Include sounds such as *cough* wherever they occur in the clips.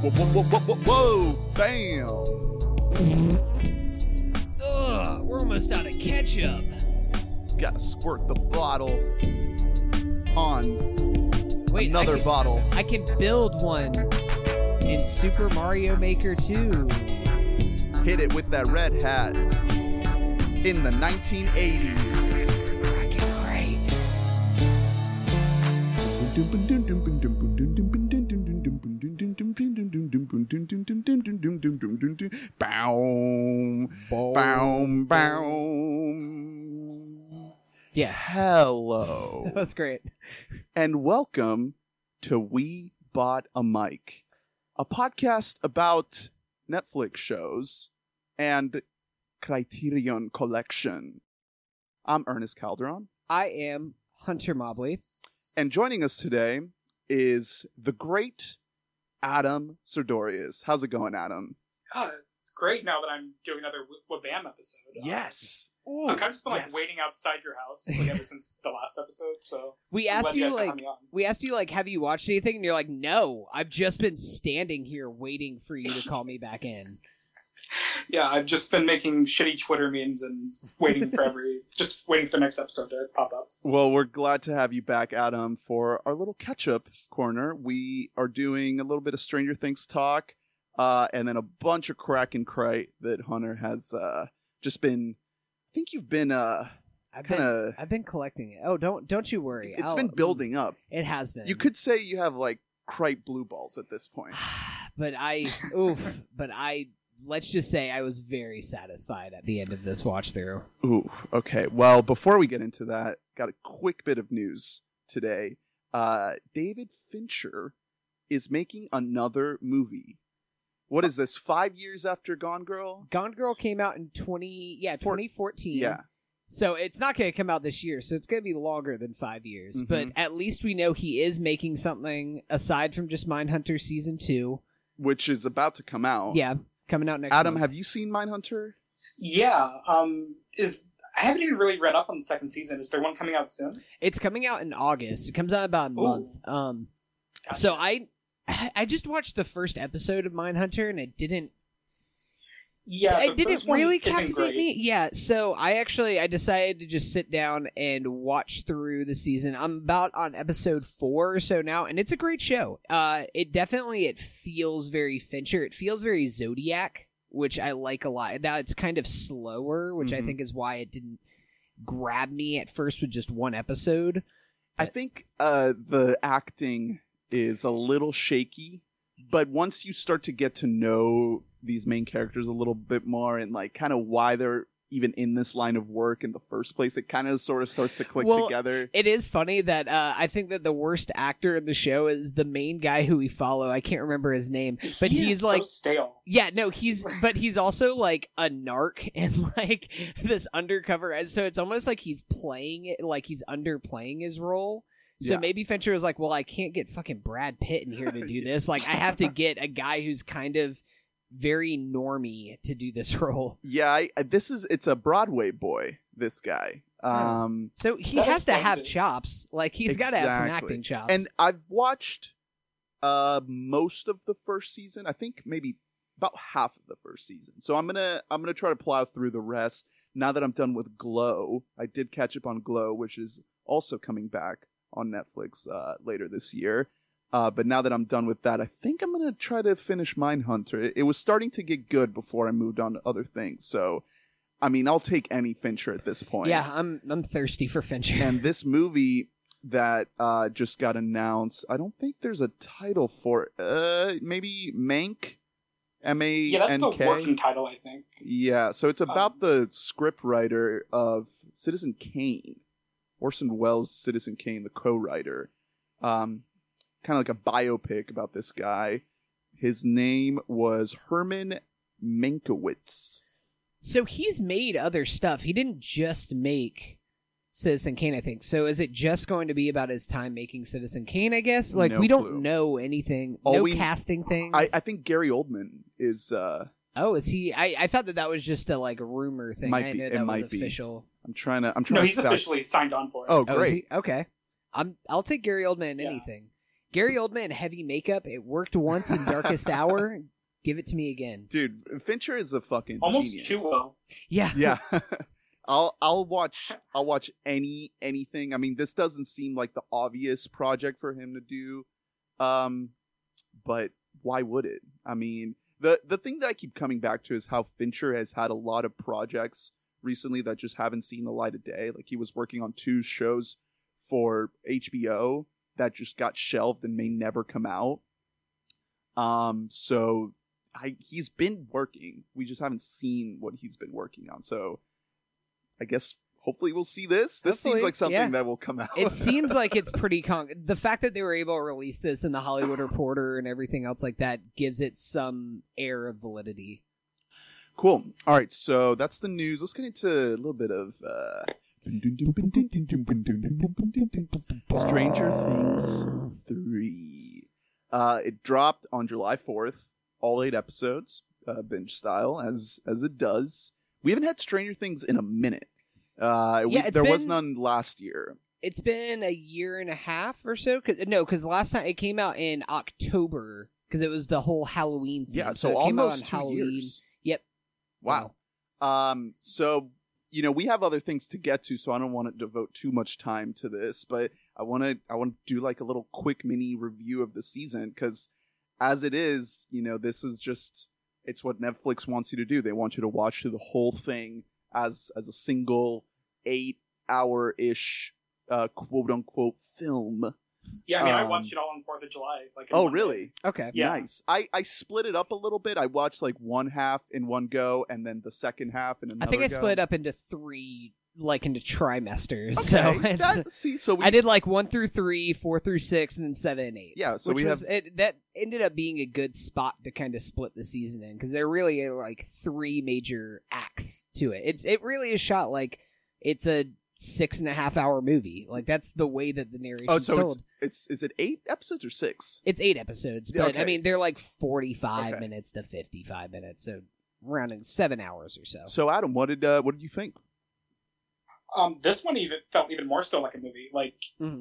Whoa, whoa, whoa, whoa, whoa, whoa, bam. Ugh, we're almost out of ketchup. Gotta squirt the bottle on Wait, another I can, bottle. I can build one in Super Mario Maker 2. Hit it with that red hat in the 1980s. Bow, bow, bow. Yeah, Hello. *laughs* that was great. and welcome to We Bought a Mic, a podcast about Netflix shows and Criterion Collection. I'm Ernest Calderon, I am Hunter Mobley. and joining us today is the great Adam Sardorius. How's it going, Adam? Oh, it's great now that I'm doing another W- Wabam episode. Yes. Um, I've kind of just been like yes. waiting outside your house like ever since the last episode. So *laughs* We asked glad you guys could have like we asked you like have you watched anything and you're like no, I've just been standing here waiting for you to call me back in. *laughs* yeah, I've just been making shitty Twitter memes and waiting for every *laughs* just waiting for the next episode to pop up. Well, we're glad to have you back, Adam, for our little catch-up corner. We are doing a little bit of Stranger Things talk, uh, and then a bunch of crack and crate that Hunter has uh, just been. I think you've been. Uh, I've Kinda- been I've been collecting it. Oh, don't don't you worry. it's I'll- been building up. It has been. You could say you have like crate blue balls at this point. *sighs* but I oof, *laughs* but I let's just say I was very satisfied at the end of this watch through. Ooh, okay. Well, before we get into that, got a quick bit of news today. Uh, David Fincher is making another movie. What is this? Five years after Gone Girl? Gone Girl came out in 20 yeah, 2014. Yeah. So it's not going to come out this year, so it's going to be longer than 5 years. Mhm. But at least we know he is making something aside from just Mindhunter season 2. which is about to come out. Yeah, coming out next Adam, month. have you seen Mindhunter? Yeah, um, is I haven't even really read up on the second season. Is there one coming out soon? It's coming out in August. It comes out about a Ooh. month. Um Gotcha. so I *sighs* I just watched the first episode of Mindhunter and it didn't yeah, it didn't really captivate great. me. Yeah, so I actually I decided to just sit down and watch through the season. I'm about on episode four or so now, and it's a great show. Uh, it definitely it feels very Fincher. It feels very Zodiac, which I like a lot. Now it's kind of slower, which I Mhm. think is why it didn't grab me at first with just one episode. I think uh, the acting is a little shaky, but once you start to get to know these main characters a little bit more and like kind of why they're even in this line of work in the first place, it kind of sort of starts to click Well, together. It is funny that uh, I think that the worst actor in the show is the main guy who we follow. I can't remember his name, but He is he's so like stale. Yeah, no, he's *laughs* but he's also like a narc and like *laughs* this undercover as so it's almost like he's playing it like he's underplaying his role. So Yeah. maybe Fincher was like, "Well, I can't get fucking Brad Pitt in here to do *laughs* this. Like I have to get a guy who's kind of very normy to do this *laughs* role." Yeah, I, this is it's a Broadway boy. This guy. Um, So he has to have it. chops. Like he's got to have some acting chops. and I've watched uh most of the first season. I think maybe about half of the first season. So I'm gonna I'm gonna try to plow through the rest. Now that I'm done with Glow, I did catch up on Glow, which is also coming back on Netflix uh, later this year. Uh, but now that I'm done with that, I think I'm gonna try to finish Mindhunter. It, it was starting to get good before I moved on to other things. So, I mean, I'll take any Fincher at this point. yeah, I'm I'm thirsty for Fincher. And *laughs* this movie that uh, just got announced, I don't think there's a title for it. Uh, maybe Mank? M A Yeah, that's the working title, I think. Yeah, so it's about the script writer of Citizen Kane. Orson Welles' Citizen Kane, the co-writer. Um, kind of like a biopic about this guy. His name was Herman Mankiewicz. So he's made other stuff. He didn't just make Citizen Kane, I think. So is it just going to be about his time making Citizen Kane, I guess? Like No we don't clue. know anything. All no we- casting things. I, I think Gary Oldman is. Uh, Oh, is he I, I thought that that was just a like rumor thing. Might I be. know It that might was be. official. I'm trying to. I'm trying No, to. he's fact- officially signed on for it. Oh, Oh, is great. he? Okay. I'm I'll take Gary Oldman in Yeah. anything. Gary Oldman heavy makeup. It worked once in Darkest *laughs* Hour. Give it to me again. Dude, Fincher is a fucking Almost genius. too well. Yeah. Yeah. *laughs* *laughs* I'll I'll watch I'll watch any anything. I mean, this doesn't seem like the obvious project for him to do. Um but why would it? I mean, the the thing that I keep coming back to is how Fincher has had a lot of projects recently that just haven't seen the light of day. Like he was working on two shows for HBO that just got shelved and may never come out. Um so I he's been working. We just haven't seen what he's been working on. So I guess hopefully we'll see this. This Hopefully, seems like something yeah. that will come out. It *laughs* seems like it's pretty con. The fact that they were able to release this in the Hollywood Reporter and everything else like that gives it some air of validity. cool. All right, so that's the news. Let's get into a little bit of uh Stranger Things 3. Uh it dropped on July 4th, all 8 episodes, uh, binge style as as it does. We haven't had Stranger Things in a minute. Uh we, Yeah, there was none last year. It's been a year and a half or so. Cause, no, because last time it came out in October because it was the whole Halloween. Thing. Yeah, so, it came out almost on two Halloween. years. Yep. Wow. Um, so you know, we have other things to get to, so I don't want to devote too much time to this, but I want to I want to do like a little quick mini review of the season because as it is, you know, this is just it's what Netflix wants you to do. They want you to watch through the whole thing as as a single 8-hour-ish uh quote unquote film. Yeah, I mean, I Um, watched it all on Fourth of July. Like, oh, Oh, one day. really? Okay. Yeah. Nice. I I split it up a little bit. I watched like one half in one go and then the second half in I think I go. split up into three, like into trimesters. *laughs* Okay. So it's, that, see, so we I did like one through three, four through six, and then seven and eight. Yeah, so which we was it, that ended up being a good spot to kind of split the season in because there really are like three major acts to it. It's it really is shot like it's a six and a half hour movie. Like that's the way that the narration Oh, so told. it's it's is it eight episodes or six? It's eight episodes, Yeah, but I mean they're like forty five Okay. minutes to fifty five minutes, so rounding seven hours or so. So Adam, what did uh, what did you think? Um, this one even felt even more so like a movie, like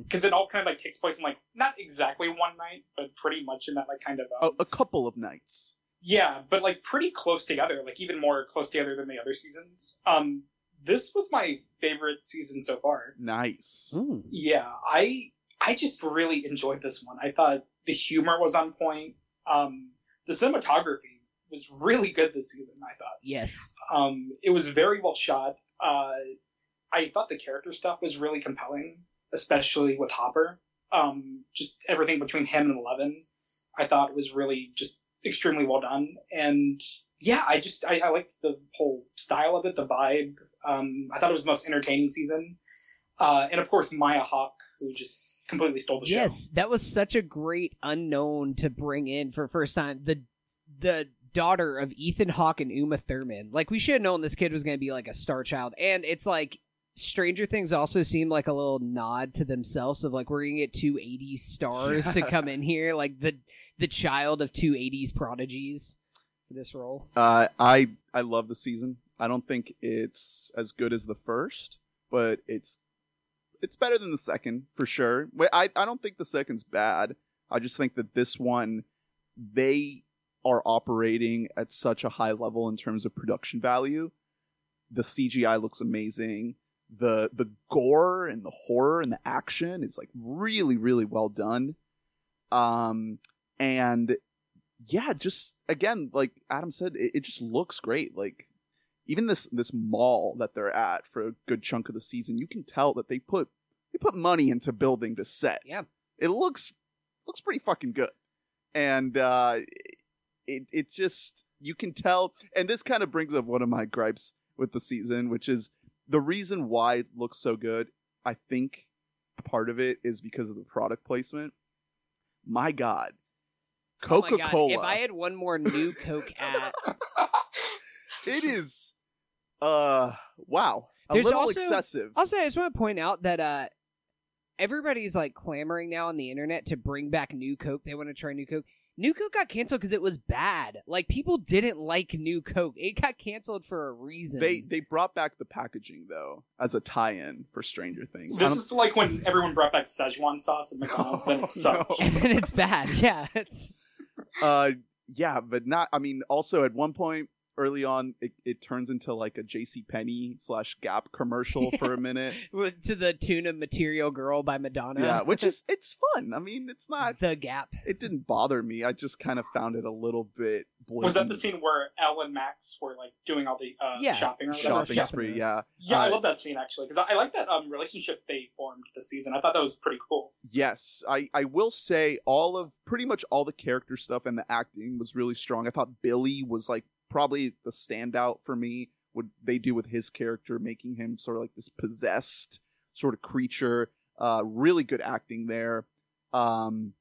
because it all kind of like takes place in like not exactly one night, but pretty much in that like kind of um, A, a couple of nights. yeah, but like pretty close together, like even more close together than the other seasons. Um, this was my favorite season so far. Nice. Mm. Yeah, I I just really enjoyed this one. I thought the humor was on point. Um, the cinematography was really good this season. I thought. Yes. Um, it was very well shot. Uh, I thought the character stuff was really compelling, especially with Hopper. Um, just everything between him and Eleven, I thought was really just extremely well done. And yeah, I just I, I liked the whole style of it, the vibe. Um, I thought it was the most entertaining season. Uh, and of course, Maya Hawke, who just completely stole the show. Yes, that was such a great unknown to bring in for first time. The the daughter of Ethan Hawke and Uma Thurman. Like we should have known this kid was going to be like a star child. And it's like Stranger Things also seemed like a little nod to themselves of like we're going to get two 80s stars to *laughs* come in here like the the child of two 80s prodigies for this role. Uh, I I love the season. I don't think it's as good as the first, but it's it's better than the second for sure. Wait, I I don't think the second's bad. I just think that this one they are operating at such a high level in terms of production value. The CGI looks amazing. The the gore and the horror and the action is like really really well done. Um and yeah, just again, like Adam said, it, it just looks great. Like even this this mall that they're at for a good chunk of the season, you can tell that they put they put money into building the set. Yeah. It looks looks pretty fucking good. And uh it it just you can tell and this kind of brings up one of my gripes with the season, which is the reason why it looks so good, I think part of it is because of the product placement. My god. Oh my God, Coca-Cola. If I had one more new Coke *laughs* ad, It is uh wow. A There's little also- excessive. Also, I just want to point out that uh, everybody's like clamoring now on the internet to bring back new Coke. They want to try new Coke. New Coke got canceled because it was bad. Like people didn't like New Coke. It got canceled for a reason. They they brought back the packaging though as a tie-in for Stranger Things. This is like when everyone brought back Szechuan sauce at McDonald's, then *laughs* Oh, it sucked. no. *laughs* and it's bad. *laughs* Yeah, it's uh yeah, but not I mean also at one point early on it, it turns into like a JC Penney slash Gap commercial *laughs* for a minute. to the tune of "Material Girl" by Madonna. Yeah, which is *laughs* it's fun. I mean, it's not the Gap. it didn't bother me. I just kind of found it a little bit blatant. Was that the scene where Elle and Max were like doing all the uh, Yeah. shopping or whatever? shopping Yeah. spree? Yeah. Yeah, I Uh, love that scene actually because I, I like that um, relationship they formed this season. I thought that was pretty cool. Yes, I, I will say all of pretty much all the character stuff and the acting was really strong. I thought Billy was like probably the standout for me. What they do with his character, making him sort of like this possessed sort of creature. Uh, really good acting there. Um,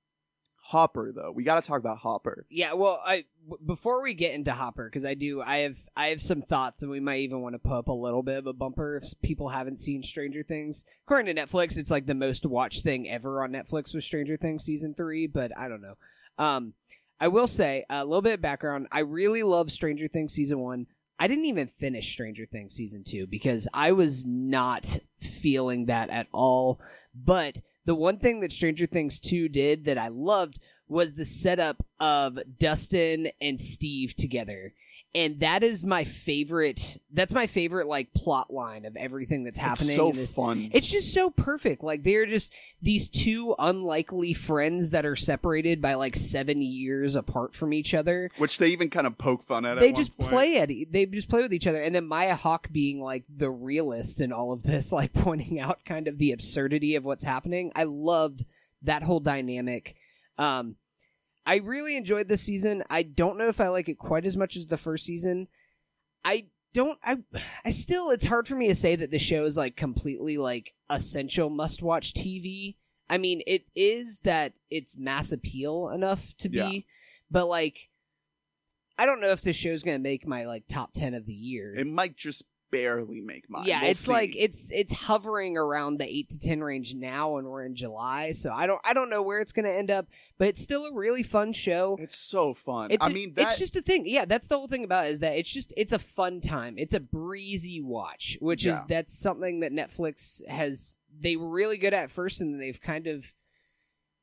Hopper though, we got to talk about Hopper. Yeah, well, I w- before we get into Hopper, because I do, I have, I have some thoughts, and we might even want to put up a little bit of a bumper if people haven't seen Stranger Things. According to Netflix, it's like the most watched thing ever on Netflix with Stranger Things season three, but I don't know. Um, I will say a little bit of background. I really love Stranger Things season one. I didn't even finish Stranger Things season two because I was not feeling that at all. But the one thing that Stranger Things 2 did that I loved was the setup of Dustin and Steve together. And that is my favorite that's my favorite like plot line of everything that's happening it's so this fun. it's just so perfect. Like they're just these two unlikely friends that are separated by like 7 years apart from each other which they even kind of poke fun at. they at just one point. play at they just play with each other and then maya hawke being like the realist in all of this *laughs* like pointing out kind of the absurdity of what's happening i loved that whole dynamic um i really enjoyed this season i don't know if i like it quite as much as the first season i don't i i still it's hard for me to say that the show is like completely like essential must watch tv i mean it is that it's mass appeal enough to be Yeah. but like I don't know if this show's gonna make my like top ten of the year. It might just barely make mine. yeah, We'll it's see. like it's it's hovering around the eight to ten range now, and we're in July, so I don't I don't know where it's gonna end up, but it's still a really fun show. it's so fun. It's I a- mean, that, it's just a thing. Yeah, that's the whole thing about it, is that it's just it's a fun time. It's a breezy watch, which is that's something that Netflix has they were really good at first, and then they've kind of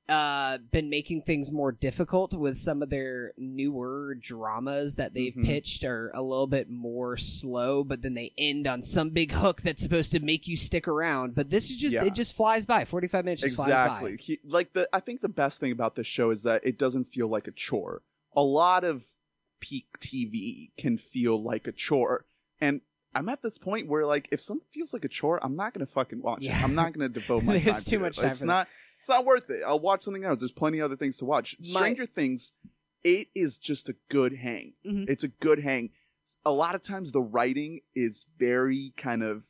uh been making things more difficult with some of their newer dramas that they've Mhm. pitched are a little bit more slow but then they end on some big hook that's supposed to make you stick around but this is just Yeah. it just flies by 45 minutes just flies by exactly He- like the i think the best thing about this show is that it doesn't feel like a chore a lot of peak tv can feel like a chore and i'm at this point where like if something feels like a chore i'm not gonna fucking watch Yeah. it i'm not gonna devote *laughs* my time There's to too it. much time it's not it's not worth it. I'll watch something else. There's plenty of other things to watch. My- stranger things it is just a good hang. Mhm. it's a good hang. A lot of times the writing is very kind of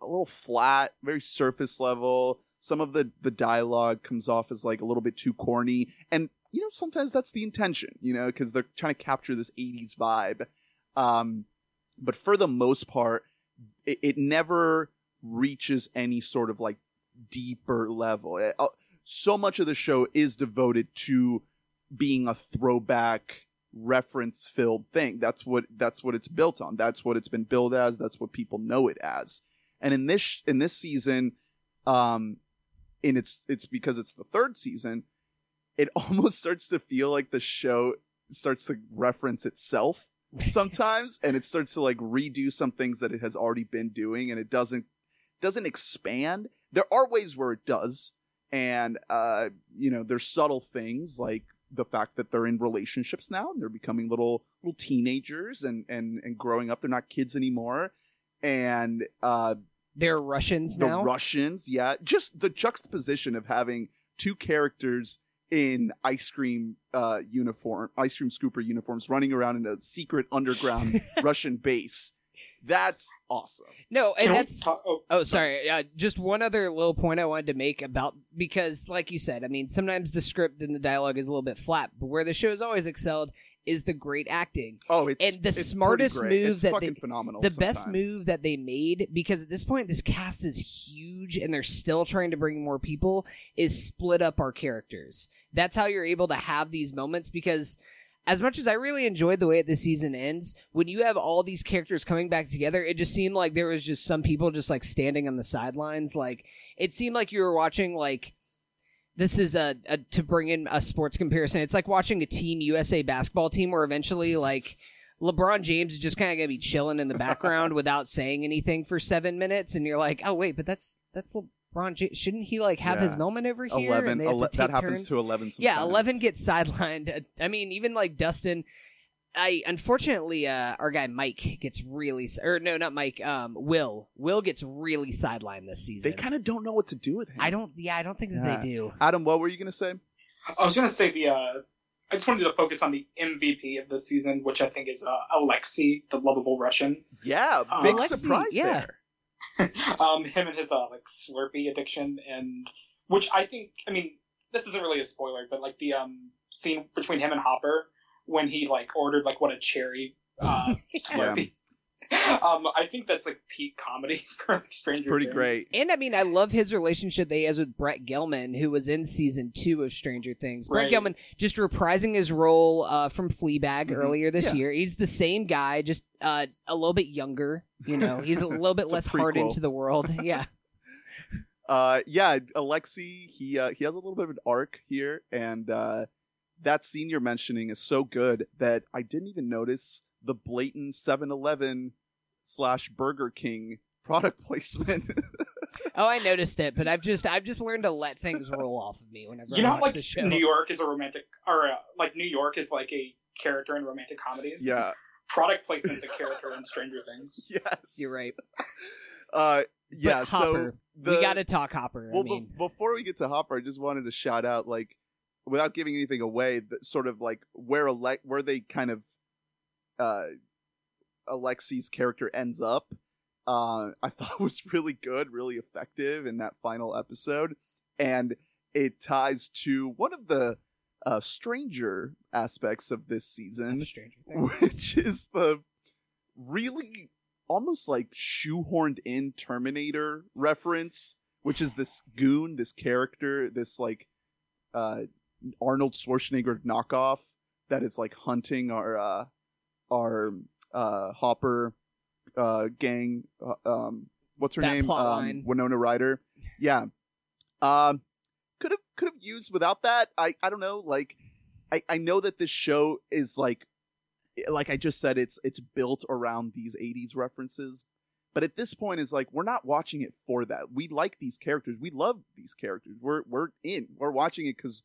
a little flat, very surface level. Some of the the dialogue comes off as like a little bit too corny, and you know sometimes that's the intention, you know, because they're trying to capture this '80s vibe. Um, but for the most part, it, it never reaches any sort of like deeper level. Uh, so much of the show is devoted to being a throwback reference filled thing. That's what that's what it's built on. That's what it's been billed as. That's what people know it as. And in this in this season um in its it's because it's the third season it *laughs* almost starts to feel like the show starts to reference itself sometimes and it starts to like redo some things that it has already been doing and it doesn't doesn't expand. There are ways where it does and uh you know there's subtle things like the fact that they're in relationships now and they're becoming little little teenagers and and and growing up. They're not kids anymore. And uh they're russians the now? Russians, yeah. Just the juxtaposition of having two characters in ice cream uh, uniform, ice cream scooper uniforms, running around in a secret underground *laughs* Russian base, That's awesome. No, and Can that's talk- oh, Oh, sorry. Uh, just one other little point I wanted to make about because, like you said, I mean, sometimes the script and the dialogue is a little bit flat, but where the show has always excelled is the great acting. Oh, it's And the it's smartest great. move it's that fucking they- phenomenal. the best move that they made because at this point this cast is huge and they're still trying to bring more people is split up our characters. That's how you're able to have these moments because as much as I really enjoyed the way the season ends, when you have all these characters coming back together, it just seemed like there was just some people just like standing on the sidelines. Like it seemed like you were watching like this is a, a to bring in a sports comparison. It's like watching a Team USA basketball team where eventually like LeBron James is just kind of gonna be chilling in the background *laughs* without saying anything for seven minutes, and you're like, oh wait, but that's that's LeBron James. Shouldn't he like have his moment over here? Eleven. and they have ele- to that happens turns? to eleven. Yeah, eleven gets sidelined. Uh, I mean, even like Dustin. I unfortunately, uh, our guy Mike gets really, or no, not Mike. Um, Will. Will gets really sidelined this season. They kind of don't know what to do with him. I don't. Yeah, I don't think that Yeah. they do. Adam, what were you gonna say? I was gonna say the. Uh, I just wanted to focus on the MVP of this season, which I think is uh, Alexei, the lovable Russian. Yeah, Uh, big Alexei, surprise yeah. there. *laughs* um, him and his uh, like Slurpee addiction, and which I think, I mean, this isn't really a spoiler, but like the um scene between him and Hopper when he like ordered like what a cherry uh, *laughs* Slurpee. *laughs* um, I think that's like peak comedy *laughs* for like, Stranger pretty Things. great. And I mean, I love his relationship that he has with Brett Gelman, who was in season two of Stranger Things. Brett Right. Gelman just reprising his role uh, from Fleabag Mhm. earlier this Yeah. year. He's the same guy, just uh, a little bit younger. You know, he's a *laughs* little bit less hardened prequel. to the world. Yeah. Uh, yeah, Alexi, he uh, he has a little bit of an arc here, and uh, that scene you're mentioning is so good that I didn't even notice the blatant 7-Eleven slash Burger King product placement. *laughs* Oh, I noticed it, but I've just I've just learned to let things roll off of me whenever You I know, watch like the show. New York is a romantic, or uh, like New York is like a character in romantic comedies. yeah, Product *laughs* placement's a character in Stranger Things. yes, You're right. *laughs* Uh, yeah, but so Hopper, the, we got to talk Hopper. Well, I mean, be- before we get to Hopper, I just wanted to shout out, like, without giving anything away, that sort of like where Ale- where they kind of uh, Alexi's character ends up. Uh, I *laughs* thought was really good, really effective in that final episode, and it ties to one of the uh, stranger aspects of this season, that's a Stranger Thing. which is the really almost like shoehorned in Terminator reference, which is this goon, this character, this like uh Arnold Schwarzenegger knockoff that is like hunting our uh our uh Hopper uh gang uh, um what's her That name? um. Winona Ryder. Yeah. Um could have could have used without that. I I don't know like I I know that this show is like like I just said, it's it's built around these '80s references. But at this point, is like we're not watching it for that. We like these characters. We love these characters. We're we're in. We're watching it because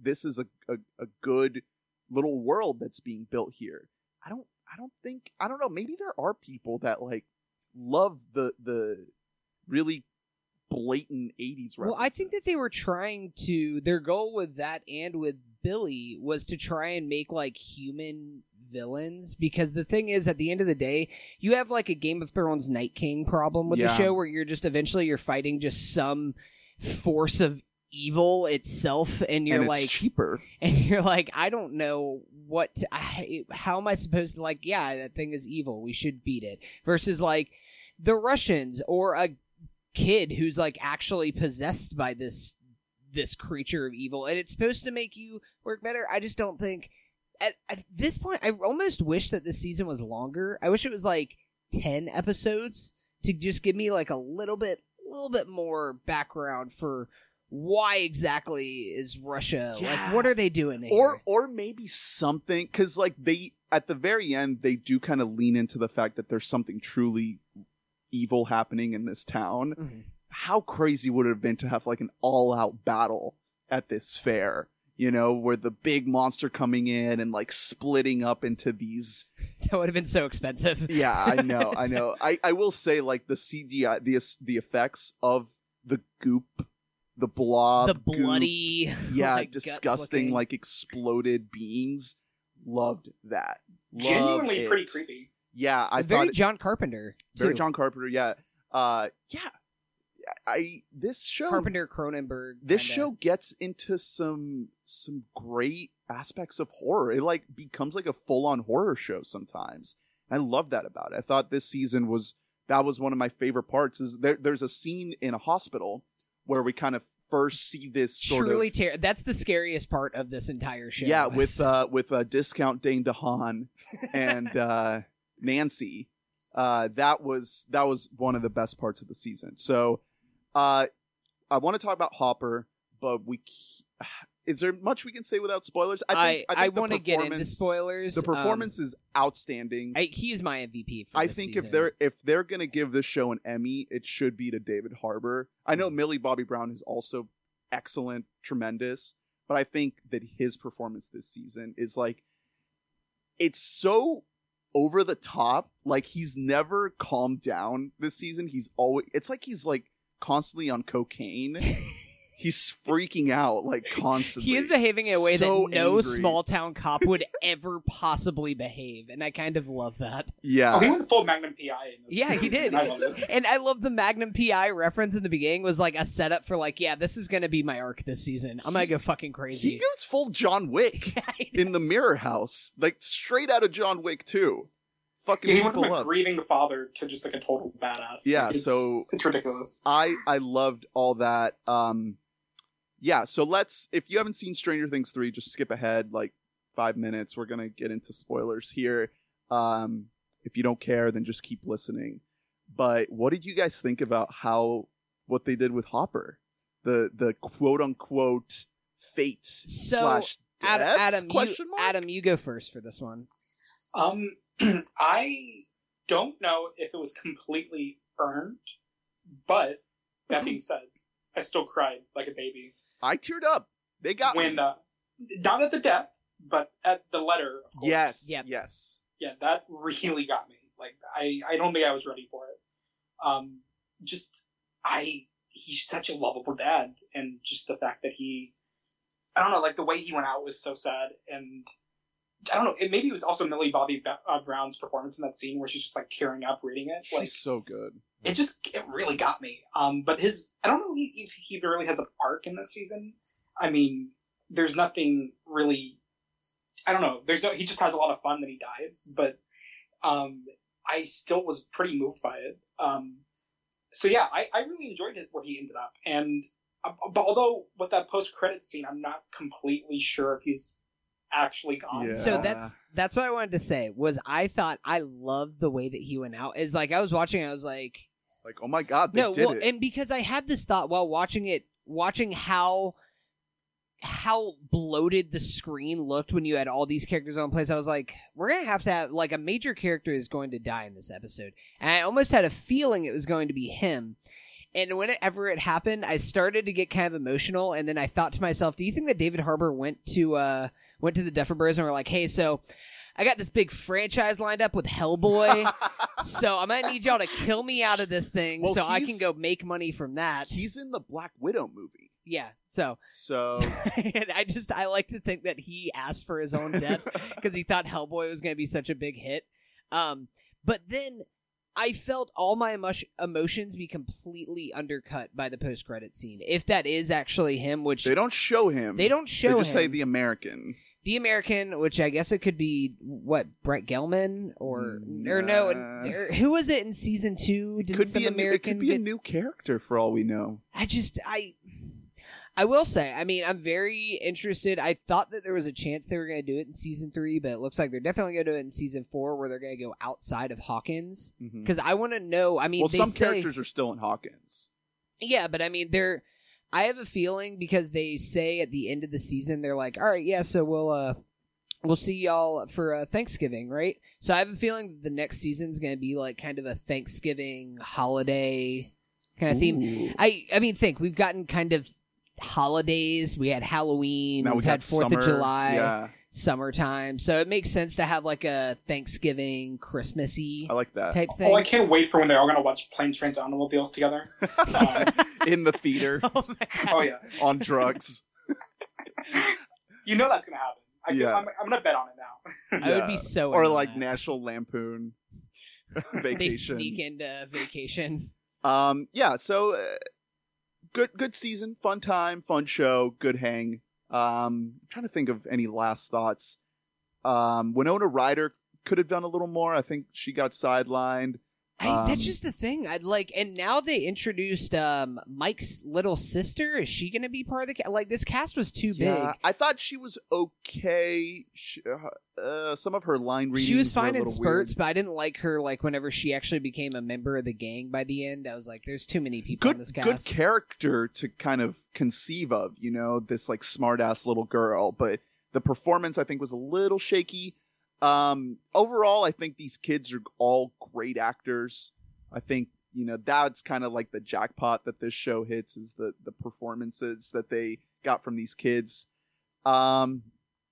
this is a, a a good little world that's being built here. I don't I don't think I don't know. Maybe there are people that like love the the really blatant '80s references. Well, I think that they were trying to. Their goal with that and with Billy was to try and make like human villains because the thing is at the end of the day you have like a game of thrones night king problem with the show where you're just eventually you're fighting just some force of evil itself and you're and it's like cheaper. *laughs* and you're like i don't know what to, I, how am i supposed to like yeah that thing is evil. We should beat it. Versus like the russians or a kid who's like actually possessed by this this creature of evil and it's supposed to make you work better. I just don't think at, at this point i almost wish that this season was longer. I wish it was like 10 episodes to just give me like a little bit little bit more background for why exactly is Russia Yeah. like what are they doing here? or or maybe something because like they at the very end they do kind of lean into the fact that there's something truly evil happening in this town Mhm. how crazy would it have been to have like an all-out battle at this fair you know where the big monster coming in and like splitting up into these *laughs* that would have been so expensive. yeah i *laughs* know i know i i will say like the cgi the the effects of the goop the blob the goop, bloody, *laughs* yeah like, disgusting like exploded beings loved that Loved Genuinely it. pretty creepy. yeah, I very thought it- John Carpenter. very too. John Carpenter. Yeah, uh, yeah. I this show Carpenter Cronenberg. this kinda. show gets into some some great aspects of horror. It like becomes like a full on horror show sometimes. I love that about it. I thought this season was that was one of my favorite parts. Is there? There's a scene in a hospital where we kind of first see this sort truly of ter- that's the scariest part of this entire show. yeah with *laughs* uh with uh discount Dane DeHaan and uh Nancy. Uh that was that was one of the best parts of the season. So uh I want to talk about Hopper, but we c- is there much we can say without spoilers? I think I I, the want to get into spoilers. The Um, performance is outstanding. I, he's my MVP. For I this think season. if they're if they're gonna give this show an Emmy, it should be to David Harbour. I know Millie Bobby Brown is also excellent, tremendous, but I think that his performance this season is like it's so over the top. Like he's never calmed down this season. He's always it's like he's like constantly on cocaine. *laughs* he's freaking out like constantly. *laughs* he is behaving in a way So that no angry. small town cop would *laughs* ever possibly behave, and I kind of love that. Yeah. Oh, he went full Magnum PI. Yeah, he did. And *laughs* I love it. And I love the Magnum PI reference in the beginning was like a setup for like, yeah, this is gonna be my arc this season. I'm gonna go fucking crazy. he crazy. goes full John Wick. in the Mirror House, like straight out of John Wick 2. Fucking Yeah, he went people from a up. grieving father to just like a total badass. Yeah, Like, it's, so- it's ridiculous. I I loved all that. Um, yeah. So let's. If you haven't seen Stranger Things 3, just skip ahead like five minutes. We're gonna get into spoilers here. Um, if you don't care, then just keep listening. But what did you guys think about how what they did with Hopper, the the quote unquote fate So, slash Adam, death? Adam, you, question mark? Adam, you go first for this one. Um, *clears throat* I don't know if it was completely earned, but that being said, I still cried like a baby I teared up. They got when me. uh, not at the death, but at the letter. Of course. Yes. Yep. Yes. yeah, that really got me. Like I, I don't think I was ready for it. Um, just I, he's such a lovable dad, and just the fact that he, I don't know, like the way he went out was so sad, and I don't know, it maybe it was also Millie Bobby Ba- uh, Brown's performance in that scene where she's just like tearing up reading it. She's so good. It just it really got me. Um, but his I don't know if he really has an arc in this season. I mean, there's nothing really. I don't know. There's no. He just has a lot of fun that he dies, but um, I still was pretty moved by it. Um, so yeah, I, I really enjoyed it where he ended up, and uh, but although with that post credit scene, I'm not completely sure if he's actually gone. Yeah. So that's that's what I wanted to say. Was I thought I loved the way that he went out. Is like I was watching, I was like, Like, oh my god, they no, did well, it. and because I had this thought while watching it, watching how how bloated the screen looked when you had all these characters on place, I was like, we're gonna have to have like a major character is going to die in this episode, and I almost had a feeling it was going to be him. And whenever it happened, I started to get kind of emotional, and then I thought to myself, "Do you think that David Harbour went to uh went to the Duffer Brothers and were like, hey, so I got this big franchise lined up with Hellboy, *laughs* so I'm gonna need y'all to kill me out of this thing, Well, so I he's- can go make money from that." He's in the Black Widow movie. Yeah, so So *laughs* and I just I like to think that he asked for his own death *laughs* because he thought Hellboy was going to be such a big hit. Um, but then I felt all my emo- emotions be completely undercut by the post credit scene. If that is actually him, which they don't show him. they don't show They just him. say the American. The American, which I guess it could be what Brett Gelman or or no, Nah. or, who was it in season two? Did Could some be a new, it American could be a get- new character for all we know. I just I I will say, I mean, I'm very interested. I thought that there was a chance they were going to do it in season three, but it looks like they're definitely going to do it in season four, where they're going to go outside of Hawkins. Mhm. Because I want to know. I mean, well, they some say, characters are still in Hawkins. yeah, but I mean, they're. I have a feeling because they say at the end of the season, they're like, "All right, yeah, so we'll uh, we'll see y'all for uh, Thanksgiving, right?" So I have a feeling that the next season's going to be like kind of a Thanksgiving holiday kind of theme. I I mean, think we've gotten kind of holidays. We had Halloween. Now we've we had Fourth of July, Yeah, summertime. So it makes sense to have like a Thanksgiving, Christmassy I like that. type thing. Oh. I can't wait for when they're all gonna watch planes, trains, and automobiles together. Um, *laughs* in the theater *laughs* oh oh yeah, on drugs. *laughs* you know that's gonna happen. I can, Yeah. I'm, I'm gonna bet on it now. I would be so. or like that. National Lampoon. vacation. They sneak into vacation. Um, yeah. So uh, good, good season, fun time, fun show, good hang. Um, I'm trying to think of any last thoughts. Um, Winona Ryder could have done a little more. I think she got sidelined. I, Um, that's just the thing. I'd like, and now they introduced um Mike's little sister. Is she going to be part of the cast? Like this cast was too Yeah, big. I thought she was okay. She, uh, some of her line readings. She was fine in spurts, weird. but I didn't like her. Like whenever she actually became a member of the gang by the end, I was like, "There's too many people in Good, this good character to kind of conceive of. You know, this like smart ass little girl, but the performance I think was a little shaky. Um, overall, I think these kids are all great actors. I think you know that's kind of like the jackpot that this show hits is the the performances that they got from these kids. Um,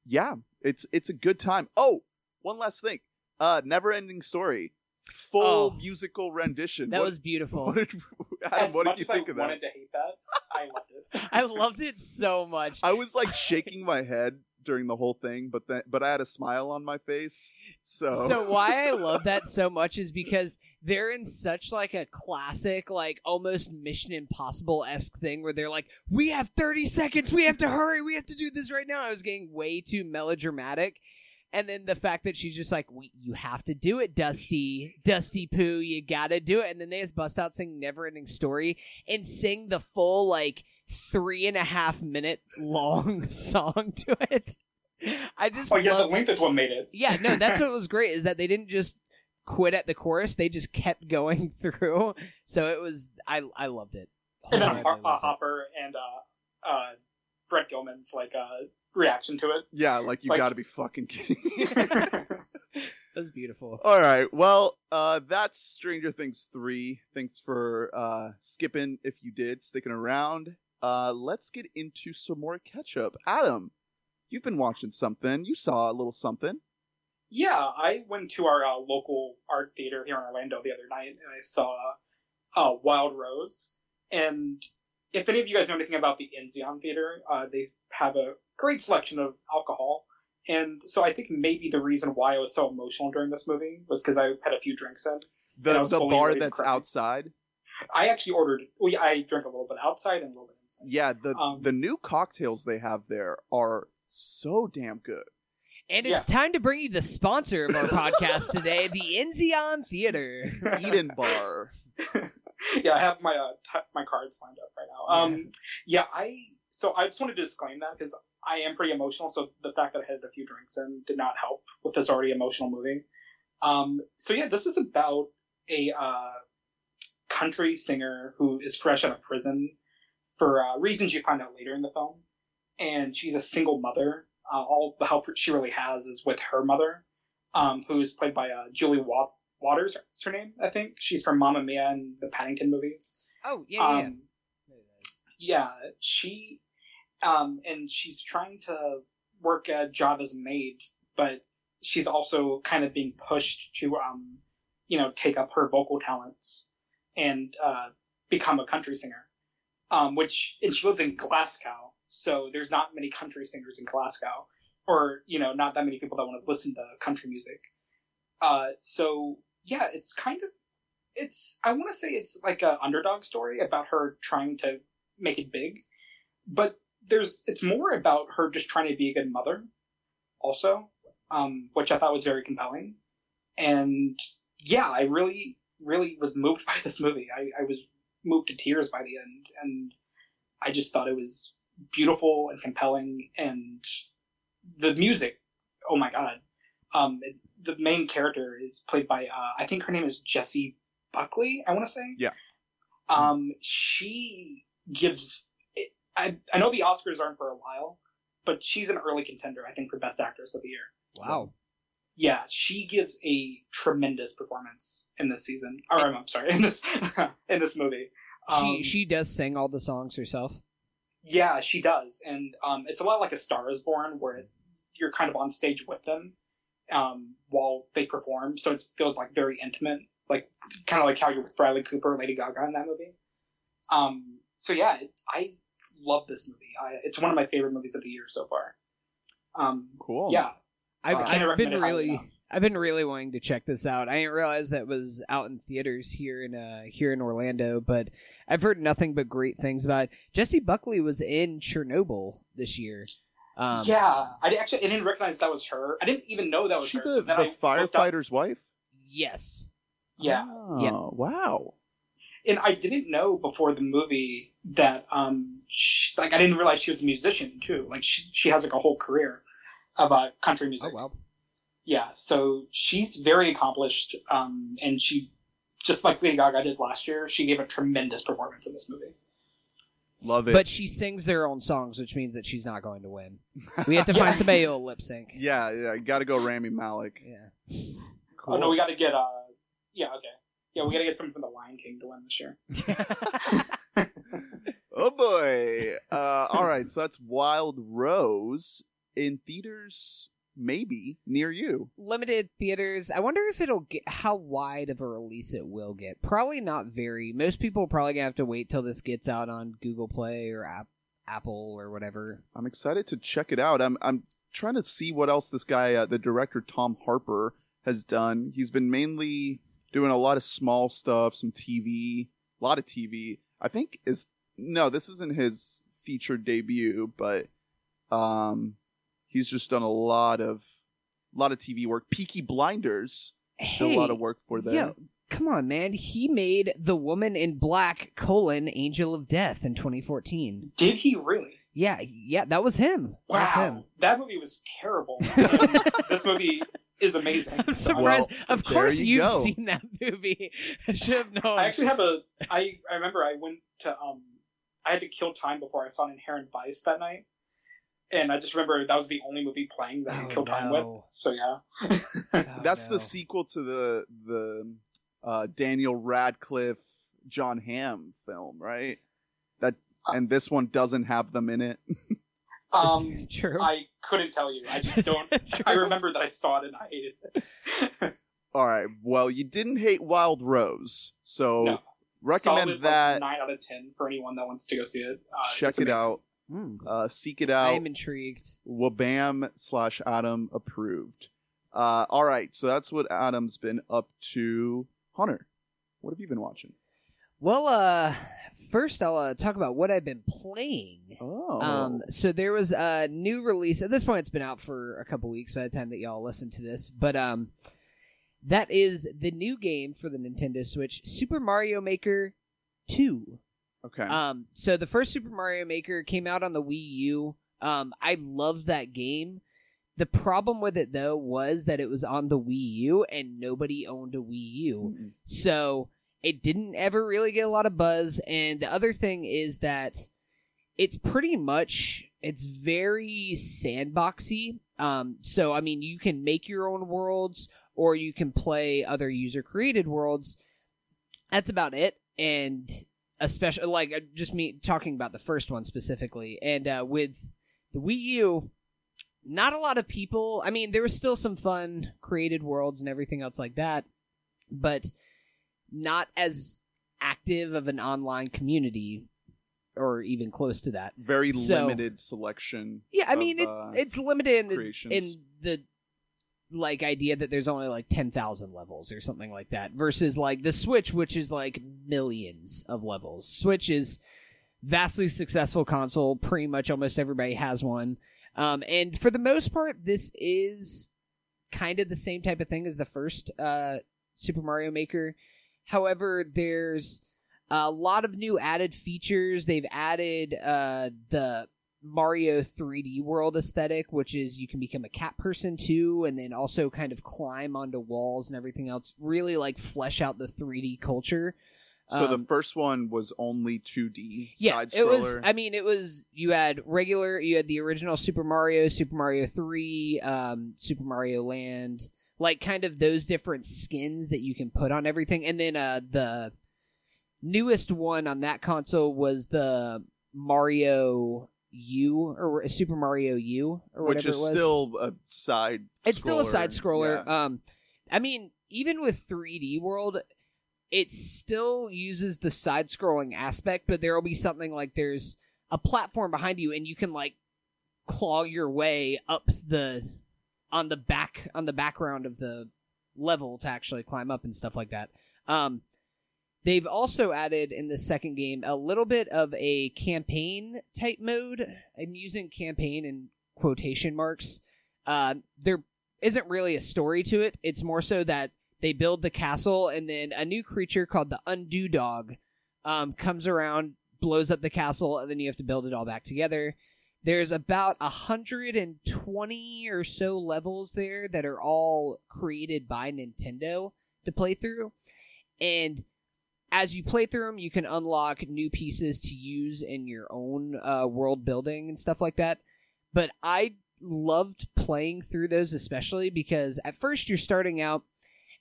yeah, it's it's a good time. Oh, one last thing. Uh, never ending story, full Oh. musical rendition. that What- was beautiful. *laughs* What did, Adam, as what did you think I of that? I wanted to hate that, I loved it. *laughs* I loved it so much. I was like shaking my head during the whole thing, but then but I had a smile on my face. So, So why I *laughs* love that so much is because they're in such like a classic, like almost Mission Impossible esque thing where they're like, "We have thirty seconds. We have to hurry. We have to do this right now." I was getting way too melodramatic, and then the fact that she's just like, "You have to do it, Dusty, Dusty Poo. You gotta do it." And then they just bust out sing "Never Ending Story" and sing the full like three and a half minute long *laughs* song to it. I just Oh yeah, the love length is what made it. yeah, no, that's what was *laughs* great is that they didn't just quit at the chorus; they just kept going *laughs* through. So it was, I I loved it. and then Wholeheartedly Har- uh, it. Hopper and uh, uh, Brett Gelman's like uh, reaction to it. yeah, like you Like- got to be fucking kidding me. That was beautiful. All right, well, uh, that's Stranger Things three. Thanks for uh skipping if you did, sticking around. Uh, let's get into some more catch up. Adam, you've been watching something. You saw a little something. yeah, I went to our uh, local art theater here in Orlando the other night, and I saw uh, Wild Rose. And if any of you guys know anything about the Enzian Theater, uh, they have a great selection of alcohol. And so I think maybe the reason why I was so emotional during this movie was because I had a few drinks in. The the bar that's outside. I actually ordered. We I drank a little bit outside and a little bit inside. Yeah, the Um, the new cocktails they have there are so damn good. And it's time to bring you the sponsor of our *laughs* podcast today, the Enzian Theater. *laughs* Eden Bar. *laughs* yeah, I have my uh, my cards lined up right now. Um, yeah, I so I just wanted to disclaim that because I am pretty emotional. So the fact that I had a few drinks and did not help with this already emotional movie. Um, so yeah, this is about a uh, country singer who is fresh out of prison for uh, reasons you find out later in the film, and she's a single mother. Uh, all the help she really has is with her mother, um, who is played by uh, Julie Wa- Waters. Is her name? I think she's from Mamma Mia and the Paddington movies. Oh yeah, yeah. Um, yeah, she, um, and she's trying to work a job as a maid, but she's also kind of being pushed to, um, you know, take up her vocal talents and uh, become a country singer. Um, which and she lives in Glasgow, so there's not many country singers in Glasgow, or you know, not that many people that want to listen to country music. Uh, so yeah, it's kind of it's I want to say it's like an underdog story about her trying to make it big, but there's it's more about her just trying to be a good mother, also, um, which I thought was very compelling, and yeah, I really really was moved *laughs* by this movie. I, I was moved to tears by the end, and I just thought it was beautiful and compelling, and the music. Oh my god! Um, it, the main character is played by uh, I think her name is Jessie Buckley. I want to say. Yeah. Um, she gives. It, I I know the Oscars aren't for a while, but she's an early contender. I think for Best Actress of the Year. wow. Yeah, she gives a tremendous performance in this season. Or I'm sorry, *laughs* in this *laughs* in this movie. she Um, she does sing all the songs herself. Yeah, she does, and um, it's a lot like A Star Is Born, where it, you're kind of on stage with them um, while they perform, so it feels like very intimate, like kind of like how you're with Bradley Cooper, or Lady Gaga in that movie. Um, so yeah, it, I love this movie. I, it's one of my favorite movies of the year so far. Um, Cool. yeah, I've, Uh, I've been really. I've been really wanting to check this out. I didn't realize that was out in theaters here in uh here in Orlando, but I've heard nothing but great things about it. Jessie Buckley was in Chernobyl this year. Um, yeah, I actually I didn't recognize that was her. I didn't even know that Was was she her. the, the I looked up- firefighter's wife? Yes. Yeah, Oh, Yeah. Wow. and I didn't know before the movie that um she, like I didn't realize she was a musician too. Like she she has like a whole career of uh, country music. Oh well. Yeah, so she's very accomplished, um, and she just like Lady Gaga did last year. She gave a tremendous performance in this movie. Love it. But she sings their own songs, which means that she's not going to win. We have to *laughs* Yeah. find somebody who'll lip sync. yeah, yeah, I got to go Rami Malek. Yeah. Cool. Oh no, we got to get uh, yeah, okay, yeah, we got to get someone from the Lion King to win this year. *laughs* oh boy. Uh, all right, so that's Wild Rose in theaters, maybe near you. Limited theaters. I wonder if it'll get how wide of a release it will get. Probably not very. Most people are probably gonna have to wait till this gets out on Google Play or App, Apple or whatever. I'm excited to check it out. I'm I'm trying to see what else this guy, uh, the director Tom Harper, has done. He's been mainly doing a lot of small stuff, some TV, a lot of TV. I think is no, this isn't his feature debut, but um, he's just done a lot of a lot of TV work. Peaky Blinders did a lot of work for them. yeah, come on, man. He made The Woman in Black: colon Angel of Death in 2014. Did he really? Yeah, yeah, that was him. That was him. Wow, that movie was terrible. *laughs* This movie is amazing. I'm surprised. Well, of course, you you've go. seen that movie. *laughs* I should have known. I actually have a. I I remember I went to um. I had to kill time before I saw an Inherent Vice that night, and I just remember that was the only movie playing that I Oh, could kill time with. So yeah. *laughs* *laughs* Oh, That's no. the sequel to the the uh, Daniel Radcliffe Jon Hamm film, right? That Uh, and this one doesn't have them in it. *laughs* um, True. I couldn't tell you. I just don't. I remember that I saw it and I hated it. All right. Well, you didn't hate Wild Rose, so No. recommend Solid, like, that. nine out of ten for anyone that wants to go see it. Uh, check it amazing. out. Hmm. Uh, seek it out. I'm intrigued. Wabam slash Adam approved. Uh, all right. So that's what Adam's been up to. Hunter, what have you been watching? Well, uh, first I'll uh, talk about what I've been playing. Oh, Um, so there was a new release. At this point, it's been out for a couple weeks by the time that y'all listen to this. But um, that is the new game for the Nintendo Switch, Super Mario Maker Two. Okay. Um, so the first Super Mario Maker came out on the Wii U. Um, I loved that game. The problem with it though was that it was on the Wii U and nobody owned a Wii U. Mm-mm. So it didn't ever really get a lot of buzz. And the other thing is that it's pretty much it's very sandboxy. Um, so I mean, you can make your own worlds or you can play other user created worlds. That's about it. And especially like uh, just me talking about the first one specifically, and uh, with the Wii U. Not a lot of people. I mean, there was still some fun created worlds and everything else like that, but not as active of an online community or even close to that. Very so- limited selection. Yeah, I of, mean it, uh, it's limited in the, in the like idea that there's only like 10,000 levels or something like that versus like the Switch which is like millions of levels. Switch is vastly successful console, pretty much almost everybody has one. Um and for the most part this is kind of the same type of thing as the first uh Super Mario Maker. However, there's a lot of new added features. They've added uh, the Mario 3D world aesthetic, which is you can become a cat person too, and then also kind of climb onto walls and everything else. Really like flesh out the 3D culture. So the Um, first one was only 2D yeah, it was. I mean, it was. You had regular. You had the original Super Mario, Super Mario Three, um, Super Mario Land, like kind of those different skins that you can put on everything, and then uh, the newest one on that console was the Mario U or Super Mario U or which whatever is it was. still a side. It's still a side scroller. scroller. Yeah. Um, I mean, even with 3D World, it still uses the side scrolling aspect, but there will be something like there's a platform behind you, and you can like claw your way up the on the back on the background of the level to actually climb up and stuff like that. Um, they've also added in the second game a little bit of a campaign type mode. I'm using campaign in quotation marks. Uh, there isn't really a story to it. It's more so that they build the castle and then a new creature called the Undo Dog um, comes around, blows up the castle, and then you have to build it all back together. There's about 120 or so levels there that are all created by Nintendo to play through. And as you play through them, you can unlock new pieces to use in your own uh, world building and stuff like that. But I loved playing through those, especially because at first you're starting out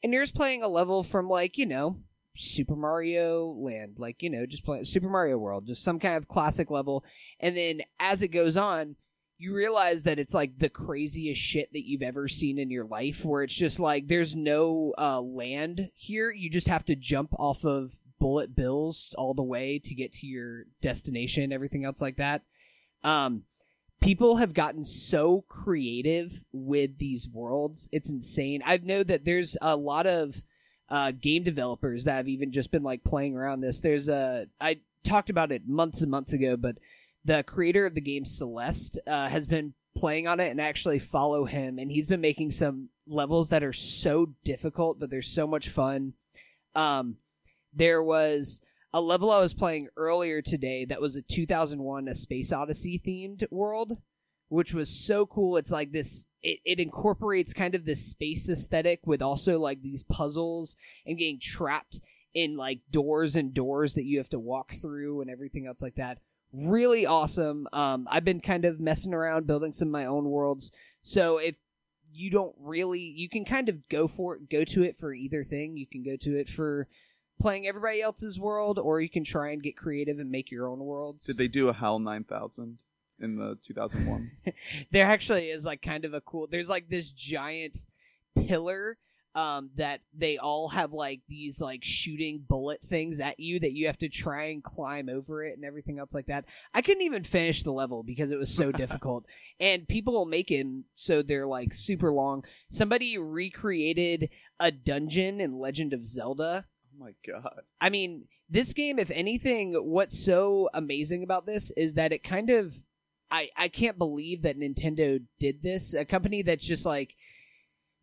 and you're just playing a level from, like, you know, Super Mario Land, like you know, just playing Super Mario World, just some kind of classic level. And then as it goes on, you realize that it's like the craziest shit that you've ever seen in your life, where it's just like there's no uh, land here. You just have to jump off of bullet bills all the way to get to your destination, everything else like that. Um, people have gotten so creative with these worlds; it's insane. I know that there's a lot of uh, game developers that have even just been like playing around this. There's a I talked about it months and months ago, but the creator of the game Celeste uh, has been playing on it and I actually follow him, and he's been making some levels that are so difficult, but they're so much fun. Um, there was a level I was playing earlier today that was a 2001 A Space Odyssey themed world which was so cool. It's like this, it, it incorporates kind of this space aesthetic with also like these puzzles and getting trapped in like doors and doors that you have to walk through and everything else like that. Really awesome. Um, I've been kind of messing around building some of my own worlds. So if you don't really, you can kind of go for it, go to it for either thing. You can go to it for playing everybody else's world, or you can try and get creative and make your own worlds. Did they do a HAL 9000? in the 2001. *laughs* there actually is like kind of a cool. There's like this giant pillar um, that they all have like these like shooting bullet things at you that you have to try and climb over it and everything else like that. I couldn't even finish the level because it was so *laughs* difficult. And people will make it so they're like super long. Somebody recreated a dungeon in Legend of Zelda. Oh my god. I mean, this game, if anything, what's so amazing about this is that it kind of I I can't believe that Nintendo did this. A company that's just like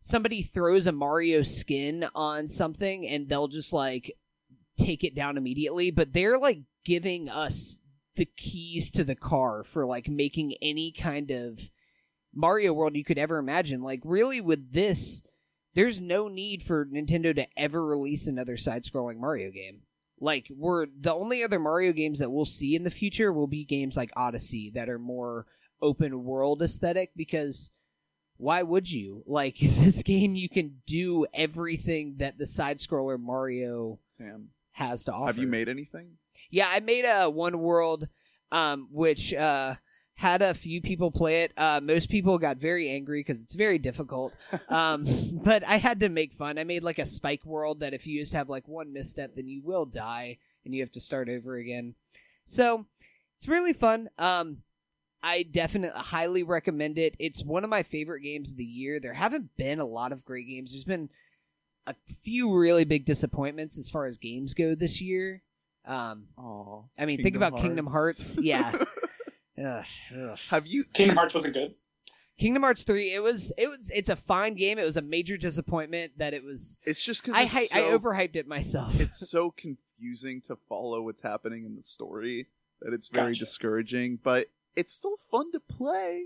somebody throws a Mario skin on something and they'll just like take it down immediately, but they're like giving us the keys to the car for like making any kind of Mario World you could ever imagine. Like really with this there's no need for Nintendo to ever release another side-scrolling Mario game. Like we're the only other Mario games that we'll see in the future will be games like Odyssey that are more open world aesthetic because why would you? Like *laughs* this game you can do everything that the side scroller Mario Damn. has to offer. Have you made anything? Yeah, I made a one world um which uh had a few people play it. Uh, most people got very angry because it's very difficult. *laughs* Um, but I had to make fun. I made like a spike world that if you just have like one misstep, then you will die and you have to start over again. So it's really fun. Um, I definitely highly recommend it. It's one of my favorite games of the year. There haven't been a lot of great games. There's been a few really big disappointments as far as games go this year. Um, Oh. I mean, think about Kingdom Hearts. Yeah. *laughs* Ugh, ugh. Have you Kingdom Hearts wasn't good. Kingdom Hearts three. It was. It was. It's a fine game. It was a major disappointment that it was. It's just because I hy- I overhyped it myself. *laughs* it's so confusing to follow what's happening in the story that it's very Gotcha. discouraging. But it's still fun to play.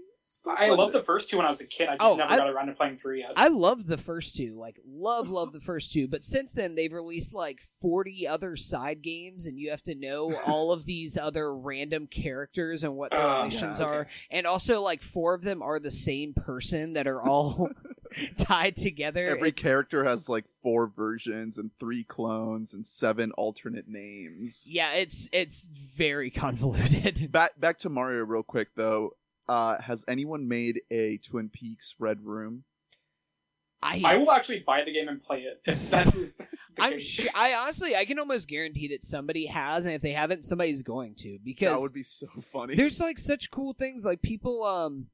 I loved to- the first two when I was a kid. I just Oh, never I- got around to playing three yet. I loved the first two. Like love, love the first two. But since then, they've released like forty other side games, and you have to know all of these other random characters and what their Oh, relations yeah, are. And also, like four of them are the same person that are all *laughs* tied together. Every It's- character has like four versions and three clones and seven alternate names. Yeah, it's it's very *laughs* convoluted. *laughs* Back back to Mario real quick though. Uh, has anyone made a Twin Peaks Red Room? I I will actually buy the game and play it. That is I'm sure. I honestly, I can almost guarantee that somebody has, and if they haven't, somebody's going to because That because would be so funny. there's like such cool things. Like people, um,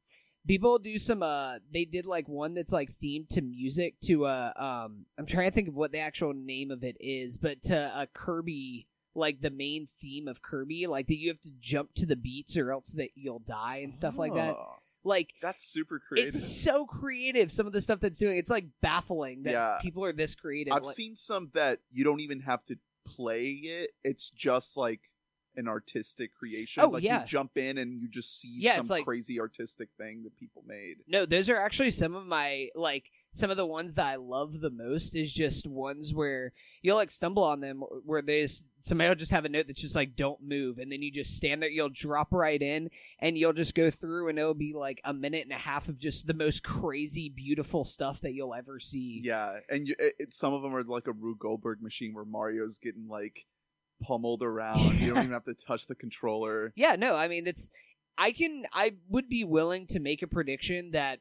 people do some uh they did like one that's like themed to music to uh um i'm trying to think of what the actual name of it is but to a kirby like the main theme of kirby like that you have to jump to the beats or else that you'll die and stuff like that Oh, like That's super creative. it's so creative some of the stuff that's doing it's like baffling that Yeah. people are this creative I've Like- seen some that you don't even have to play it. It's just like an artistic creation. Oh, like yeah. you jump in and you just see Yeah, some like- crazy artistic thing that people made. No, those are actually some of my like some of the ones that I love the most is just ones where you'll like stumble on them where there's somebody will just have a note that's just like don't move and then you just stand there you'll drop right in and you'll just go through and it'll be like a minute and a half of just the most crazy beautiful stuff that you'll ever see. Yeah, and you, it, it- some of them are like a Rube Goldberg machine where Mario's getting like pummeled around. you don't even *laughs* have to touch the controller. Yeah, no, I mean it's I can I would be willing to make a prediction that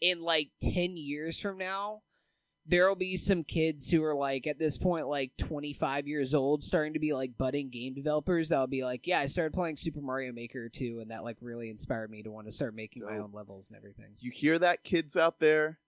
in like 10 years from now there'll be some kids who are like at this point like 25 years old starting to be like budding game developers that'll be like yeah i started playing super mario maker 2 and that like really inspired me to want to start making my own levels and everything You hear that, kids out there?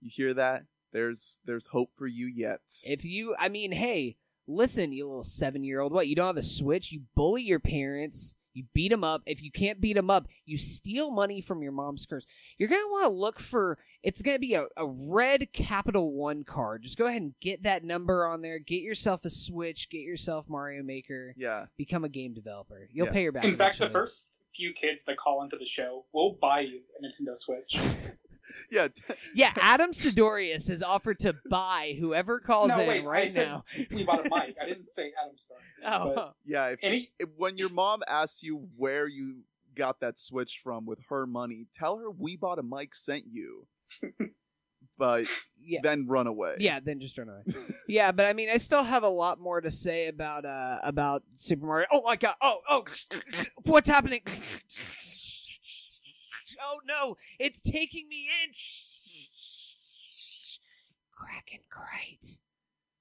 You hear that? There's there's hope for you yet. if you i mean hey listen you little seven year old what you don't have a switch? You bully your parents. You beat them up. If you can't beat them up you steal money from your mom's purse you're gonna want to look for it's gonna be a, a red capital one card. Just go ahead and get that number on there. Get yourself a switch. Get yourself mario maker. Yeah. become a game developer. You'll Yeah. pay your back In fact, the first few kids that call into the show will buy you a Nintendo Switch. *laughs* Yeah. yeah adam sidorius has offered to buy whoever calls No, in wait, I right said now we bought a mic. I didn't say Adam Star. oh But yeah. If, any if- when your mom asks you where you got that switch from with her money, tell her we bought a mic sent you. *laughs* but yeah then run away. Yeah, then just run away. yeah, but I mean, I still have a lot more to say about uh about Super Mario. Oh my god! Oh oh, what's happening? Oh no! It's taking me in. Kraken crate.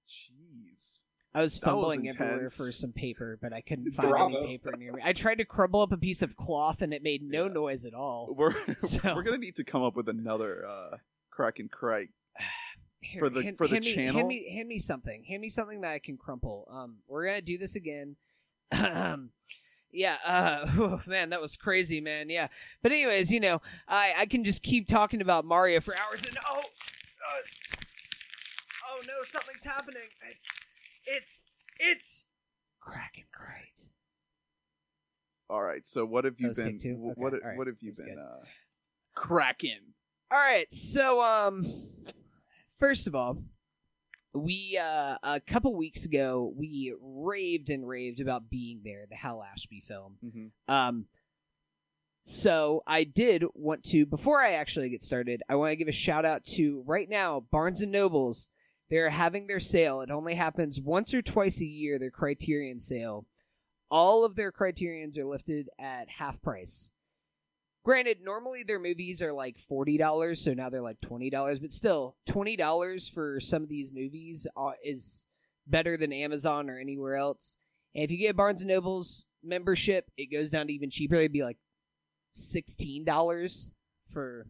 Jeez. I was That was fumbling everywhere for some paper, but I couldn't find Bravo. any paper near me. I tried to crumble up a piece of cloth, and it made no Yeah. noise at all. We're *laughs* *laughs* So- we're gonna need to come up with another uh crack and crike. *sighs* Here, For the- hand, for the hand me, channel? Hand me, hand me something. Hand me something that I can crumple. Um, we're gonna do this again. *clears throat* yeah. Uh, whew, *laughs* man, that was crazy, man. Yeah. But anyways, you know, I I can just keep talking about Mario for hours. And oh, uh, oh no, something's happening. It's it's it's cracking great All right. So what have you That been? take two? wh- Okay, What all right, what have you been good. uh, cracking? All right, so um, first of all, we uh a couple weeks ago we raved and raved about being there, the Hal Ashby film. hmm Um, so I did want to before I actually get started, I want to give a shout out to right now Barnes and Nobles. They're having their sale. It only happens once or twice a year. Their Criterion sale. All of their Criterions are lifted at half price. Granted, normally their movies are like forty dollars, so now they're like twenty dollars. But still, twenty dollars for some of these movies uh, is better than Amazon or anywhere else. And if you get Barnes and Noble's membership, it goes down to even cheaper. It'd be like sixteen dollars for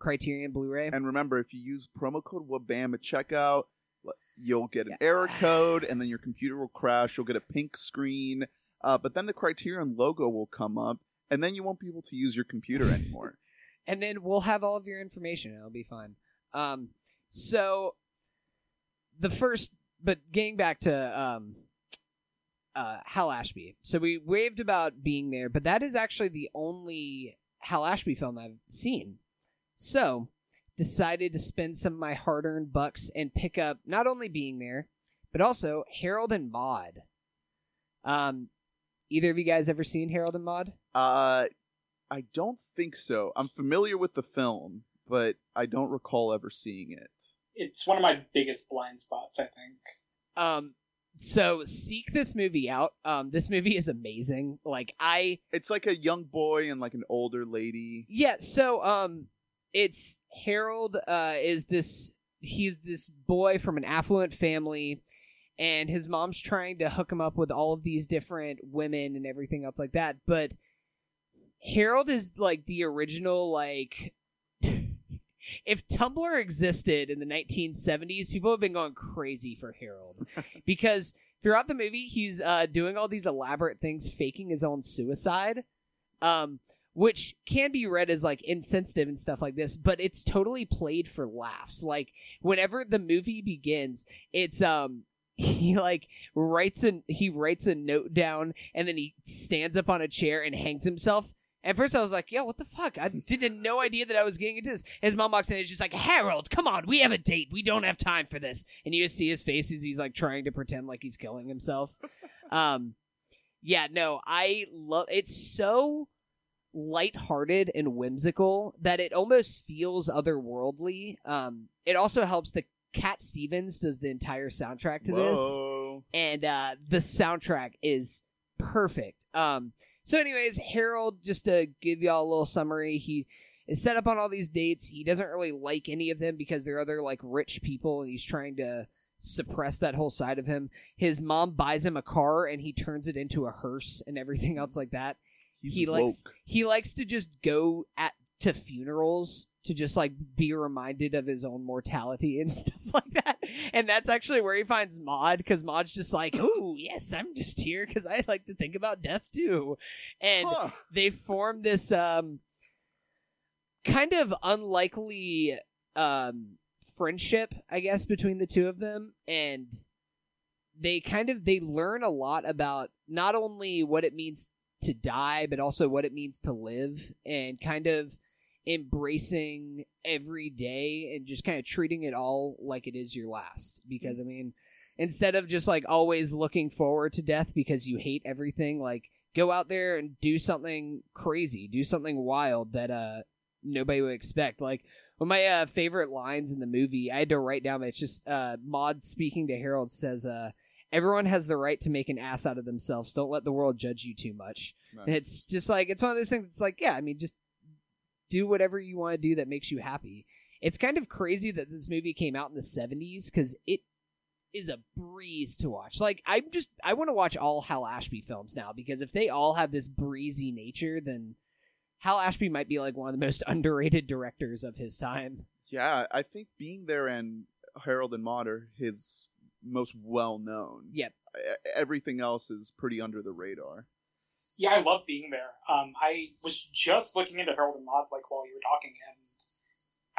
Criterion Blu-ray. And remember, if you use promo code WABAM at checkout, you'll get an Yeah. error code, and then your computer will crash. You'll get a pink screen, uh, but then the Criterion logo will come up, and then you won't be able to use your computer anymore. *laughs* and then we'll have all of your information. It'll be fine. Um, so the first, but getting back to um, uh, Hal Ashby. So we raved about being there, but that is actually the only Hal Ashby film I've seen. So decided to spend some of my hard-earned bucks and pick up not only being there, but also Harold and Maude. Um, either of you guys ever seen Harold and Maude? uh, I don't think so. I'm familiar with the film, but I don't recall ever seeing it. it's one of my biggest blind spots. I think. Um, so seek this movie out. Um, this movie is amazing. Like I, It's like a young boy and like an older lady. yeah. So um, it's Harold. Uh, is this? He's this boy from an affluent family, and his mom's trying to hook him up with all of these different women and everything else like that. But Harold is like the original like *laughs* if Tumblr existed in the 1970s, people have been going crazy for Harold *laughs* because throughout the movie he's uh, doing all these elaborate things, faking his own suicide, um, which can be read as like insensitive and stuff like this, but it's totally played for laughs. Like whenever the movie begins, it's um he like writes a he writes a note down and then he stands up on a chair and hangs himself. At first, I was like, "Yo, what the fuck?" I didn't no idea that I was getting into this. His mom walks in and is just like, "Harold, come on, we have a date. We don't have time for this." And you just see his face as he's like trying to pretend like he's killing himself. *laughs* um, yeah, no, I love. It's so lighthearted and whimsical that it almost feels otherworldly. Um, it also helps that Cat Stevens does the entire soundtrack to this and uh, the soundtrack is perfect. Um, so, anyways, Harold, just to give y'all a little summary, he is set up on all these dates. He doesn't really like any of them because they're other like rich people, and he's trying to suppress that whole side of him. His mom buys him a car, and he turns it into a hearse and everything else like that. He's he woke. likes he likes to just go at to funerals to just like be reminded of his own mortality and *laughs* stuff like that. And that's actually where he finds Maude because Maude's just like, *gasps* "Oh yes, I'm just here because I like to think about death too." And Huh. they form this um kind of unlikely um friendship, I guess, between the two of them and they kind of they learn a lot about not only what it means to die but also what it means to live and kind of embracing every day and just kind of treating it all like it is your last. Because i mean instead of just like always looking forward to death because you hate everything like go out there and do something crazy do something wild that uh nobody would expect. Like one of my uh, favorite lines in the movie i had to write down but it's just uh maude speaking to harold says uh everyone has the right to make an ass out of themselves. Don't let the world judge you too much. And it's just like it's one of those things. It's like, yeah, I mean, just do whatever you want to do that makes you happy. It's kind of crazy that this movie came out in the '70s because it is a breeze to watch. Like, I'm just I want to watch all Hal Ashby films now because if they all have this breezy nature, then Hal Ashby might be like one of the most *laughs* underrated directors of his time. Yeah, I think being there and Harold and Maude are his most well known. Yep. Everything else is pretty under the radar. Yeah, I love being there. Um, I was just looking into Harold and Maude like while you were talking, and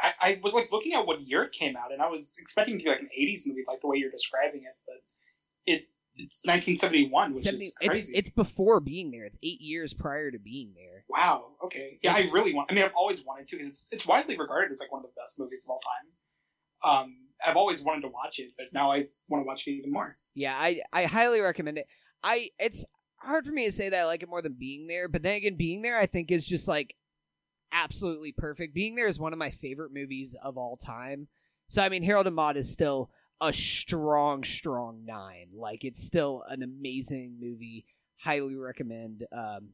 I, I was like looking at what year it came out, and I was expecting it to be like an '80s movie, like the way you're describing it, but it it's 1971, which 70 is it's crazy. it's before being there. It's eight years prior to being there. wow. Okay. Yeah, It's- I really want. I mean, I've always wanted to because it's it's widely regarded as like one of the best movies of all time. Um, I've always wanted to watch it, but now I want to watch it even more. Yeah, I I highly recommend it. I it's hard for me to say that I like it more than being there, but then again, being there I think is just like absolutely perfect. Being there is one of my favorite movies of all time. So I mean, Harold and Maude is still a strong, strong nine. Like it's still an amazing movie. Highly recommend um,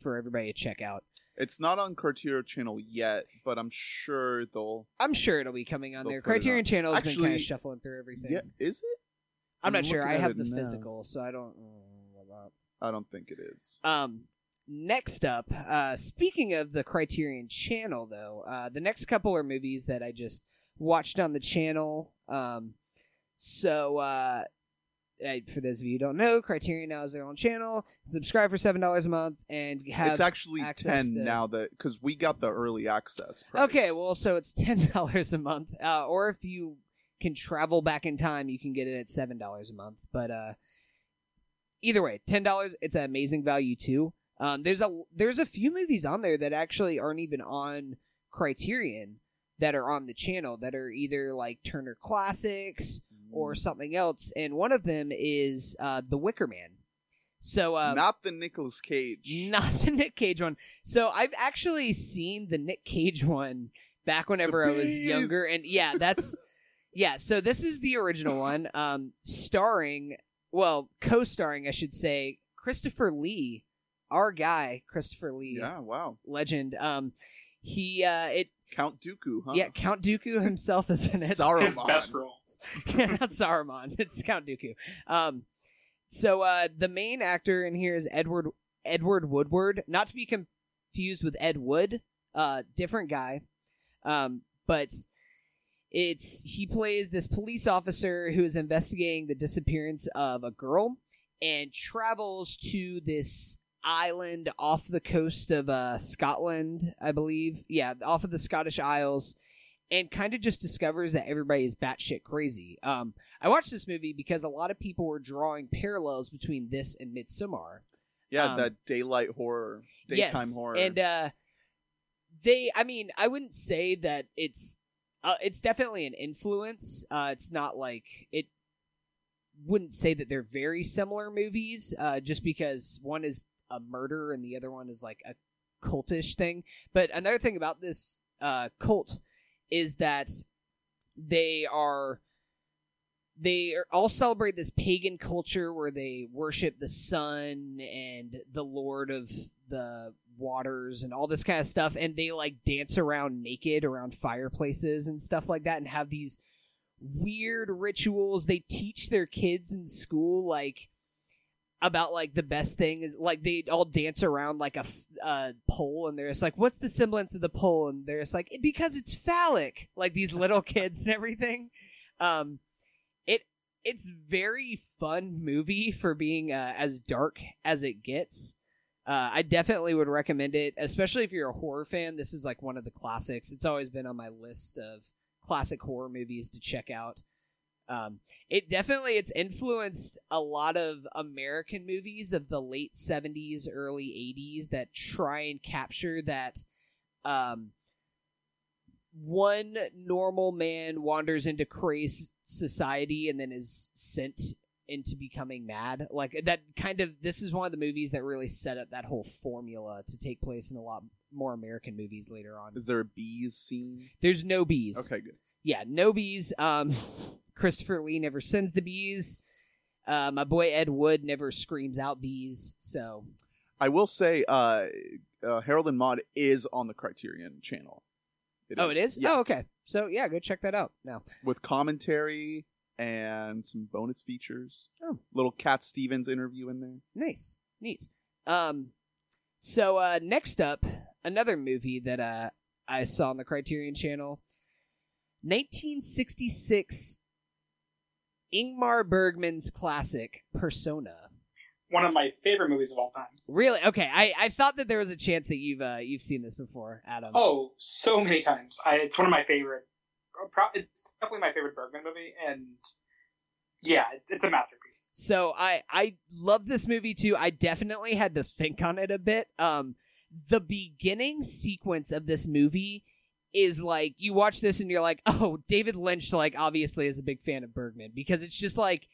for everybody to check out. It's not on Criterion Channel yet, but I'm sure they'll. I'm sure it'll be coming on there. Criterion on. Channel has been kind Actually, of shuffling through everything. Yeah, is it? I'm, I'm not sure. I have the now. physical, so I don't. I don't think it is. Um, next up, uh, speaking of the Criterion Channel, though, uh, the next couple are movies that I just watched on the channel. Um, so, uh, uh, for those of you who don't know, Criterion now has their own channel. Subscribe for seven dollars a month and have. it's actually ten to- now that because we got the early access. Price. Okay, well, so it's ten *laughs* dollars a month, uh, or if you can travel back in time, you can get it at seven dollars a month. But uh, either way, ten dollars, it's an amazing value too. Um, there's a there's a few movies on there that actually aren't even on Criterion that are on the channel that are either like Turner Classics or something else, and one of them is uh, The Wicker Man. So um, not the Nicolas Cage. not the Nick Cage one. So I've actually seen the Nick Cage one back whenever I was younger, and yeah, that's yeah. So this is the original *laughs* one, um, starring, well, co-starring, I should say, Christopher Lee, our guy, Christopher Lee, Yeah, wow. legend. Um, he, uh, it, Count Dooku, huh? yeah, Count Dooku himself is in it. His Saruman. best role. *laughs* yeah, not Saruman. It's Count Dooku. Um, so uh, the main actor in here is Edward Edward Woodward, not to be confused with Ed Wood, uh, different guy, um, but it's he plays this police officer who is investigating the disappearance of a girl and travels to this island off the coast of uh, Scotland, I believe. Yeah, off of the Scottish Isles, and kind of just discovers that everybody is batshit crazy. Um, I watched this movie because a lot of people were drawing parallels between this and Midsommar. Yeah, Um, that daylight horror, daytime yes, horror. and uh, they. I mean, I wouldn't say that it's. Uh, it's definitely an influence. Uh, it's not like it. Wouldn't say that they're very similar movies, uh, just because one is a murder and the other one is like a cultish thing. But another thing about this uh, cult is that they are they are all celebrate this pagan culture where they worship the sun and the lord of the waters and all this kind of stuff and they like dance around naked around fireplaces and stuff like that and have these weird rituals. They teach their kids in school like about like the best thing is like they all dance around like a uh, pole and they're just like what's the semblance of the pole? And they're just like because it's phallic. Like these little *laughs* kids and everything. Um it it's very fun movie for being uh, as dark as it gets uh, I definitely would recommend it, especially if you're a horror fan. This is like one of the classics. It's always been on my list of classic horror movies to check out. Um, it definitely it's influenced a lot of American movies of the late '70s, early '80s that try and capture that. Um, one normal man wanders into crazy society and then is sent into becoming mad. Like that kind of this is one of the movies that really set up that whole formula to take place in a lot more American movies later on. Is there a bees scene? There's no bees. Okay, good. Yeah, no bees. Um *laughs* Christopher Lee never sends the bees. Uh, my boy Ed Wood never screams out bees. So I will say, uh, uh, Harold and Maude is on the Criterion channel. Oh, it is? Yeah, Oh, okay. So yeah, go check that out now. with commentary and some bonus features. Oh. little Cat Stevens interview in there. Nice. Neat. Um so uh next up, another movie that uh I saw on the Criterion channel. 1966 Ingmar Bergman's classic Persona. One of my favorite movies of all time. Really? Okay. I, I thought that there was a chance that you've uh, you've seen this before, Adam. Oh, so many times. I, it's one of my favorite. Pro- It's definitely my favorite Bergman movie, and yeah, it's, a masterpiece. So I I love this movie too. I definitely had to think on it a bit. Um, the beginning sequence of this movie is like you watch this and you're like, oh, David Lynch, like obviously is a big fan of Bergman because it's just like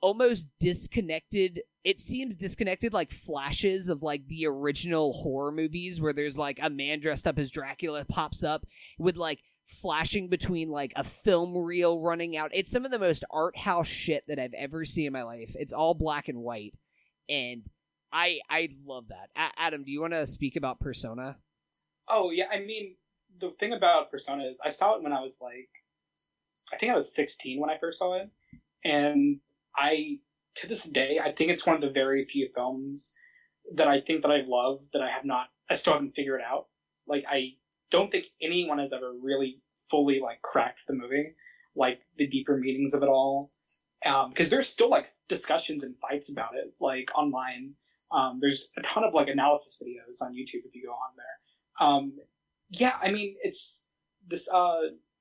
almost disconnected. It seems disconnected, like flashes of like the original horror movies where there's like a man dressed up as Dracula pops up with like flashing between like a film reel running out. It's some of the most art house shit that I've ever seen in my life. It's all black and white, and I I love that. A- Adam, do you want to speak about Persona? Oh yeah, I mean the thing about Persona is I saw it when I was like, I think I was 16 when I first saw it, and I to this day I think it's one of the very few films that I think that I love that I have not I still haven't figured out. Like I don't think anyone has ever really fully like cracked the movie, like the deeper meanings of it all. Because there's still like discussions and fights about it, like online. Um, there's a ton of like analysis videos on YouTube if you go on there. Um, yeah, I mean, it's this uh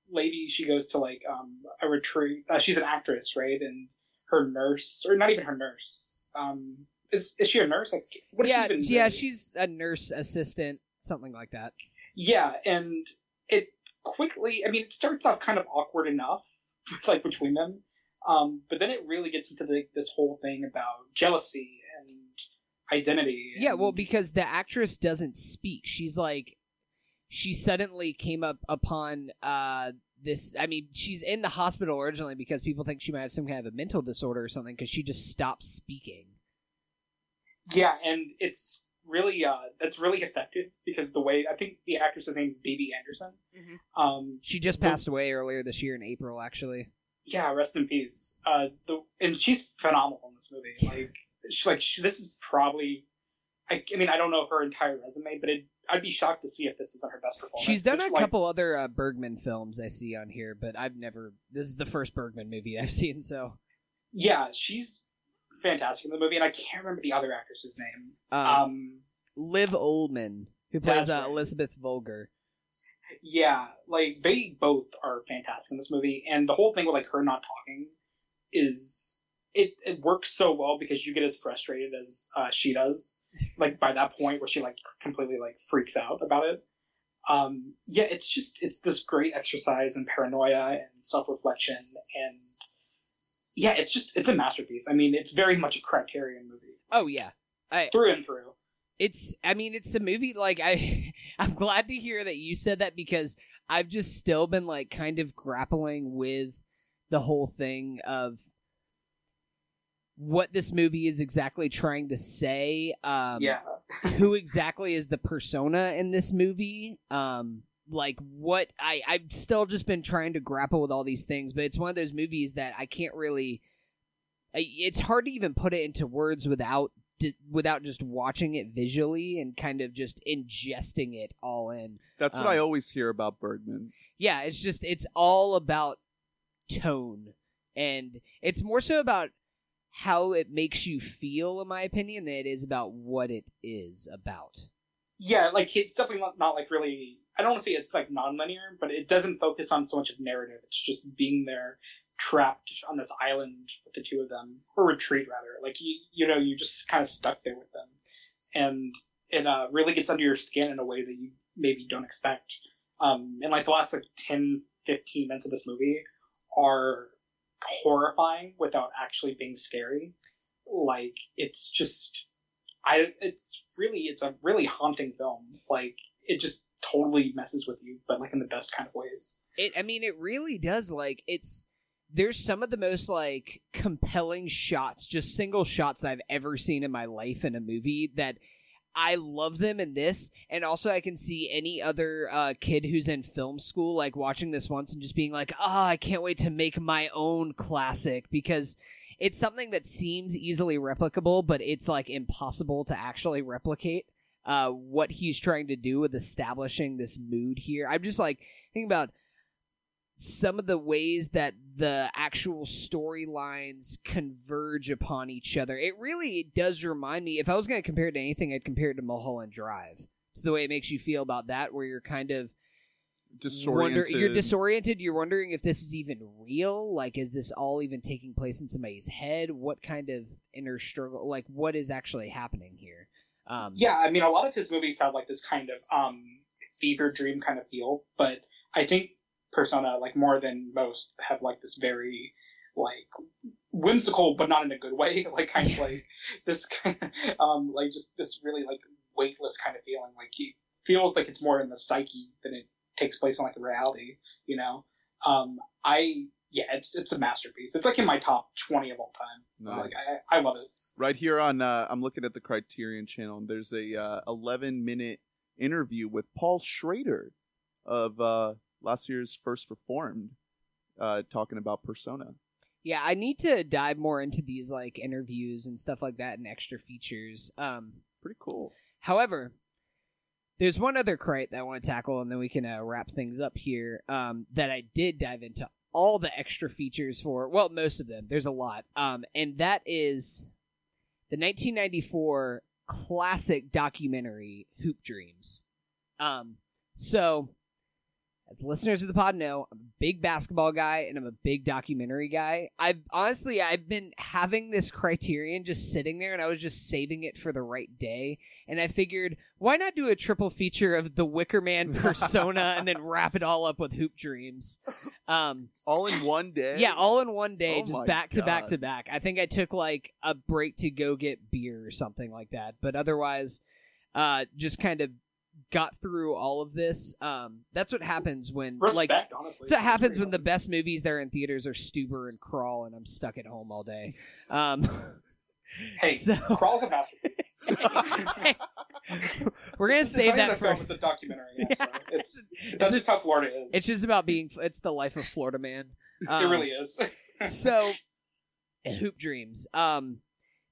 lady. She goes to like um a retreat. Uh, she's an actress, right? And her nurse, or not even her nurse. Um, is is she a nurse? Like, what has yeah, she been yeah, she's a nurse assistant, something like that. Yeah, and it quickly. I mean, it starts off kind of awkward enough, *laughs* like between them, um, but then it really gets into the, this whole thing about jealousy and identity. Yeah, well, because the actress doesn't speak. She's like, she suddenly came up upon uh this. I mean, she's in the hospital originally because people think she might have some kind of a mental disorder or something because she just stopped speaking. Yeah, and it's really uh that's really effective because the way I think the actress's name is Bibi Andersson. Mhm. Um, She just The- passed away earlier this year in April, actually. yeah, rest in peace. Uh, the and she's phenomenal in this movie. Like, she, like she, this is probably. I, I mean, I don't know her entire resume, but it. I'd be shocked to see if this isn't her best performance. She's done Just a like- couple other uh, Bergman films I see on here, but I've never. This is the first Bergman movie I've *laughs* seen, so. Yeah, she's fantastic in the movie, and I can't remember the other actress's name. Um, Um, Liv Ullmann, who plays uh, right. Elizabeth Vogler. yeah, like they both are fantastic in this movie, and the whole thing with like her not talking is it it works so well because you get as frustrated as uh, she does. *laughs* Like by that point where she like completely like freaks out about it. Um, yeah, it's just it's this great exercise in paranoia and self reflection, and yeah, it's just it's a masterpiece. I mean, it's very much a Criterion movie Oh yeah, I through and through. it's I mean it's a movie like I *laughs* I'm glad to hear that you said that because I've just still been like kind of grappling with the whole thing of what this movie is exactly trying to say. Um yeah, who exactly is the persona in this movie um like what i i've still just been trying to grapple with all these things but it's one of those movies that i can't really I- it's hard to even put it into words without without just watching it visually and kind of just ingesting it all in That's what Um, I always hear about Bergman. yeah it's just it's all about tone and it's more so about how it makes you feel in my opinion than it is about what it is about yeah, like it's definitely not, not like really. I don't want to say it's like non-linear, but it doesn't focus on so much of narrative. It's just being there, trapped on this island with the two of them, or retreat rather. Like you, you know, you just kind of stuck there with them, and it uh, really gets under your skin in a way that you maybe don't expect. Um, and like the last like 10, 15 minutes of this movie are horrifying without actually being scary. Like it's just I it's really it's a really haunting film. Like it just totally messes with you, but like in the best kind of ways. It I mean it really does like it's there's some of the most like compelling shots, just single shots I've ever seen in my life in a movie that I love them in this, and also I can see any other uh, kid who's in film school like watching this once and just being like, "Ah, I can't wait to make my own classic," because it's something that seems easily replicable, but it's like impossible to actually replicate. Uh, what he's trying to do with establishing this mood here, I'm just like thinking about some of the ways that the actual storylines converge upon each other. It really does remind me. If I was going to compare it to anything, I'd compare it to Mulholland Drive. To the way it makes you feel about that, where you're kind of wonder, Disoriented. you're disoriented. You're wondering if this is even real. Like, is this all even taking place in somebody's head? What kind of inner struggle? Like, what is actually happening here? Um, Yeah, I mean a lot of his movies have like this kind of um fever dream kind of feel, but I think Persona, like more than most, have like this very like whimsical but not in a good way, *laughs* like kind of like this *laughs* um like just this really like weightless kind of feeling. Like feels like it's more in the psyche than it takes place in like reality, you know? Um I yeah, it's it's a masterpiece. It's like in my top twenty of all time. Nice. Like I, I love it. right here on uh, i'm looking at the criterion channel and there's a uh, 11 minute interview with paul schrader of uh, last year's first reformed uh, talking about persona Yeah, I need to dive more into these like interviews and stuff like that and extra features. Um, pretty cool however, there's one other crate that I want to tackle, and then we can uh, wrap things up here. Um, that I did dive into all the extra features for. Well, most of them. There's a lot. Um, and that is the 1994 classic documentary Hoop Dreams. Um, so as listeners of the pod know, I'm a big basketball guy and I'm a big documentary guy. I've honestly I've been having this criterion just sitting there and I was just saving it for the right day. And I figured, why not do a triple feature of the Wicker Man *laughs* persona and then wrap it all up with Hoop Dreams? Um all in one day yeah, all in one day, Oh just back to back to back. I think I took like a break to go get beer or something like that. But otherwise, uh, just kind of got through all of this. Um, that's what happens when Respect, like honestly. that's what happens when the best movies that are in theaters are Stuber and Crawl, and I'm stuck at home all day. Um, Hey, *laughs* so Crawl's a masterpiece. *laughs* *laughs* we're gonna It's- save that for. film, it's a documentary. Yeah, so it's It's that's just- just how Florida is. It's just about being. It's the life of Florida man. it Um, really is. so hoop dreams um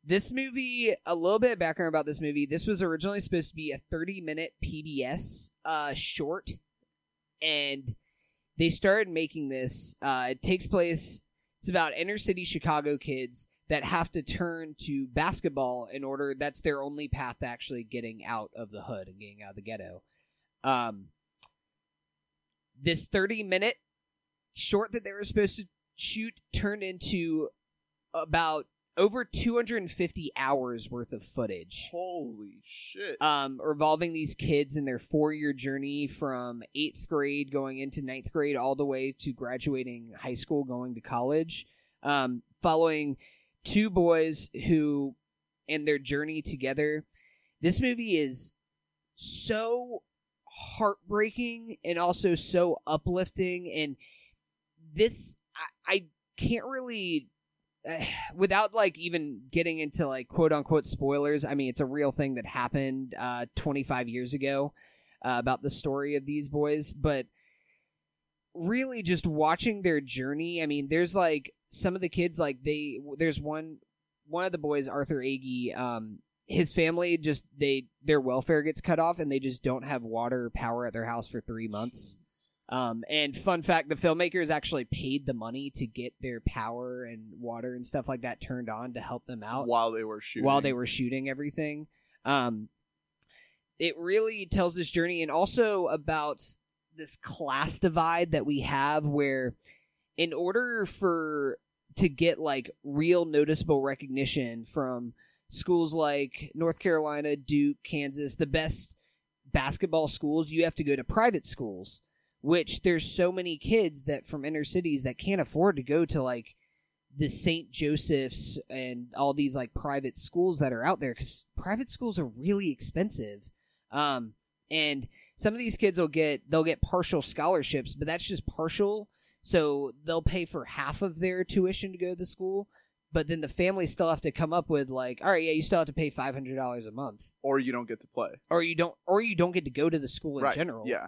This movie, a little bit of background about this movie. This was originally supposed to be a 30 minute PBS uh, short, and they started making this. Uh, it takes place, it's about inner city Chicago kids that have to turn to basketball in order, that's their only path to actually getting out of the hood and getting out of the ghetto. Um, this 30 minute short that they were supposed to shoot turned into about over 250 hours worth of footage. Holy shit! um, revolving these kids in their four year journey from eighth grade going into ninth grade all the way to graduating high school going to college. Um, following two boys who and their journey together this movie is so heartbreaking and also so uplifting. And this i, I can't really *sighs* without like even getting into like quote unquote spoilers i mean it's a real thing that happened uh 25 years ago uh, about the story of these boys but really just watching their journey i mean there's like some of the kids like they there's one one of the boys arthur Agee, um his family just they their welfare gets cut off and they just don't have water or power at their house for three months um, and fun fact, the filmmakers actually paid the money to get their power and water and stuff like that turned on to help them out while they were shooting. while they were shooting everything. Um, it really tells this journey and also about this class divide that we have where in order for to get like real noticeable recognition from schools like North Carolina, Duke, Kansas, the best basketball schools, you have to go to private schools which there's so many kids that from inner cities that can't afford to go to like the St. Joseph's and all these like private schools that are out there because private schools are really expensive. Um, and some of these kids will get they'll get partial scholarships, but that's just partial. So they'll pay for half of their tuition to go to the school, but then the family still have to come up with like, all right, yeah, you still have to pay five hundred dollars a month, or you don't get to play. or you don't, or you don't get to go to the school in right? general. Yeah.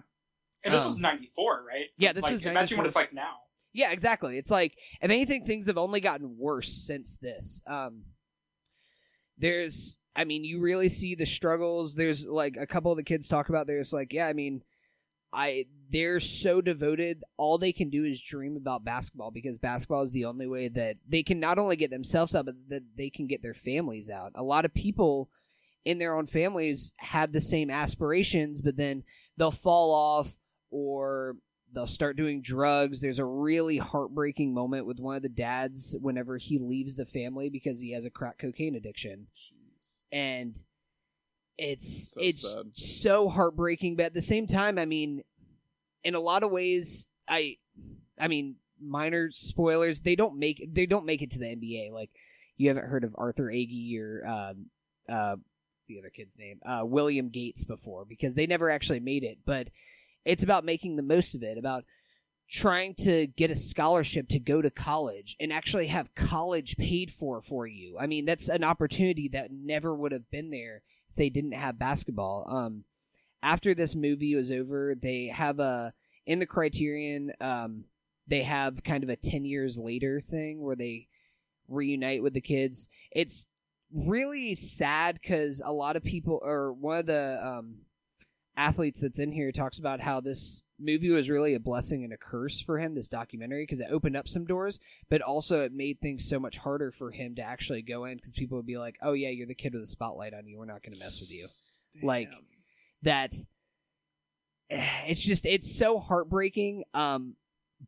And this Um, was '94, right? yeah, this like, was Imagine 94. what it's like now. Yeah, exactly. It's like if anything, things have only gotten worse since this. Um, there's, I mean, you really see the struggles. There's like a couple of the kids talk about. There's like, yeah, I mean, I they're so devoted. All they can do is dream about basketball because basketball is the only way that they can not only get themselves out, but that they can get their families out. A lot of people in their own families have the same aspirations, but then they'll fall off or they'll start doing drugs. There's a really heartbreaking moment with one of the dads whenever he leaves the family because he has a crack cocaine addiction. Jeez. And it's So it's sad. so heartbreaking, but at the same time, I mean, in a lot of ways, I I mean, minor spoilers, they don't make they don't make it to the NBA. Like you haven't heard of Arthur Agee or um uh the other kid's name, uh William Gates before because they never actually made it, but it's about making the most of it, about trying to get a scholarship to go to college and actually have college paid for for you. I mean, that's an opportunity that never would have been there if they didn't have basketball. Um, after this movie was over, they have a in the Criterion. Um, they have kind of a ten years later thing where they reunite with the kids. It's really sad because a lot of people, or one of the um, athletes that's in here talks about how this movie was really a blessing and a curse for him this documentary because it opened up some doors but also it made things so much harder for him to actually go in because people would be like oh yeah you're the kid with a spotlight on you we're not going to mess with you. Like, that *sighs* it's just it's so heartbreaking um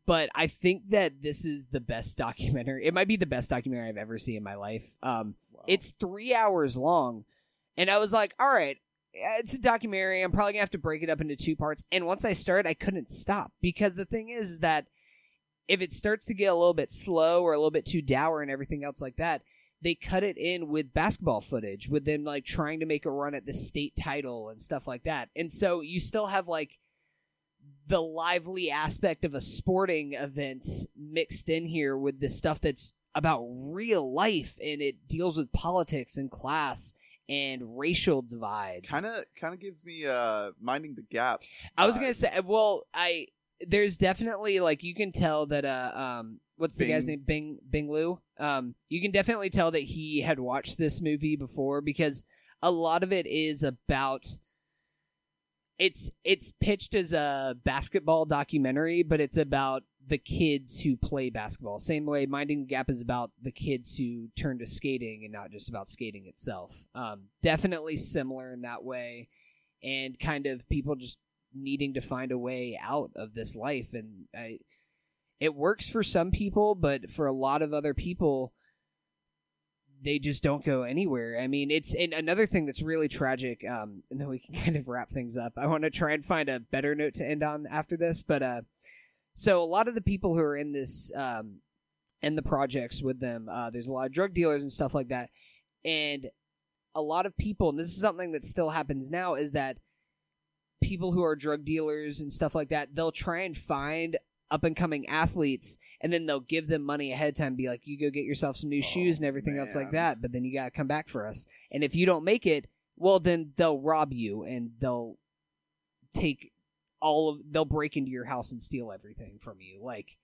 but i think that this is the best documentary it might be the best documentary i've ever seen in my life. Um Wow. it's three hours long and i was like all right Uh, it's a documentary. I'm probably gonna have to break it up into two parts. And once i started i couldn't stop. Because the thing is that if it starts to get a little bit slow or a little bit too dour and everything else like that they cut it in with basketball footage with them like trying to make a run at the state title and stuff like that. And so you still have like the lively aspect of a sporting event mixed in here with the stuff that's about real life and it deals with politics and class and racial divides. Kind of kind of gives me uh minding the gap. I was gonna say, well, I there's definitely like you can tell that uh um what's the guy's name? Bing Bing Liu? Um you can definitely tell that he had watched this movie before because a lot of it is about it's it's pitched as a basketball documentary but it's about the kids who play basketball. Same way minding the gap is about the kids who turn to skating and not just about skating itself. Um definitely similar in that way and kind of people just needing to find a way out of this life. And I, it works for some people but for a lot of other people they just don't go anywhere. I mean it's and another thing that's really tragic um and then we can *laughs* kind of wrap things up. I want to try and find a better note to end on after this but uh so a lot of the people who are in this um in the projects with them uh there's a lot of drug dealers and stuff like that and a lot of people and this is something that still happens now is that people who are drug dealers and stuff like that, they'll try and find up and coming athletes and then they'll give them money ahead of time, be like, you go get yourself some new shoes and everything else like that, but then you gotta come back for us. And if you don't make it, well then they'll rob you and they'll take all of they'll break into your house and steal everything from you. Like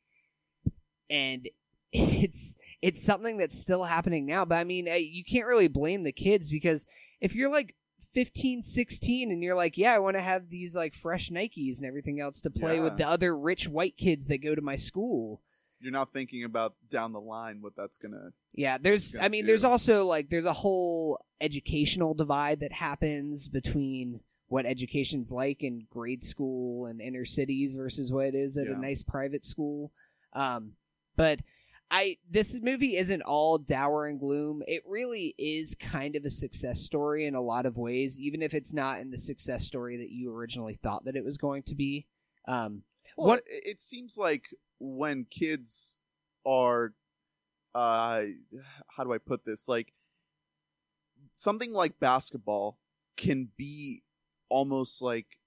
and *laughs* it's it's something that's still happening now, but I mean, you can't really blame the kids because if you're like 15 16 and you're like yeah i want to have these like fresh nikes and everything else to play with the other rich white kids that go to my school You're not thinking about down the line what that's gonna. yeah there's Gonna i mean there's also like there's a whole educational divide that happens between what education's like in grade school and inner cities versus what it is at Yeah. a nice private school um but I this movie isn't all dour and gloom. It really is kind of a success story in a lot of ways, even if it's not in the success story that you originally thought that it was going to be. Um, Well, What- it, it seems like when kids are, uh, how do I put this? Like something like basketball can be almost like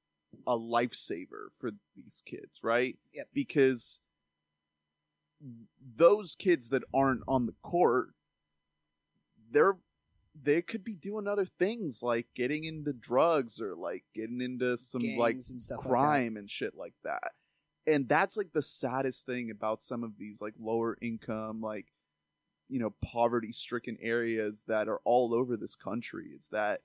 a lifesaver for these kids, right? Yep. Because those kids that aren't on the court, they're they could be doing other things like getting into drugs or like getting into some like and stuff like crime and shit like that. And that's like the saddest thing about some of these like lower income, like you know, poverty stricken areas that are all over this country is that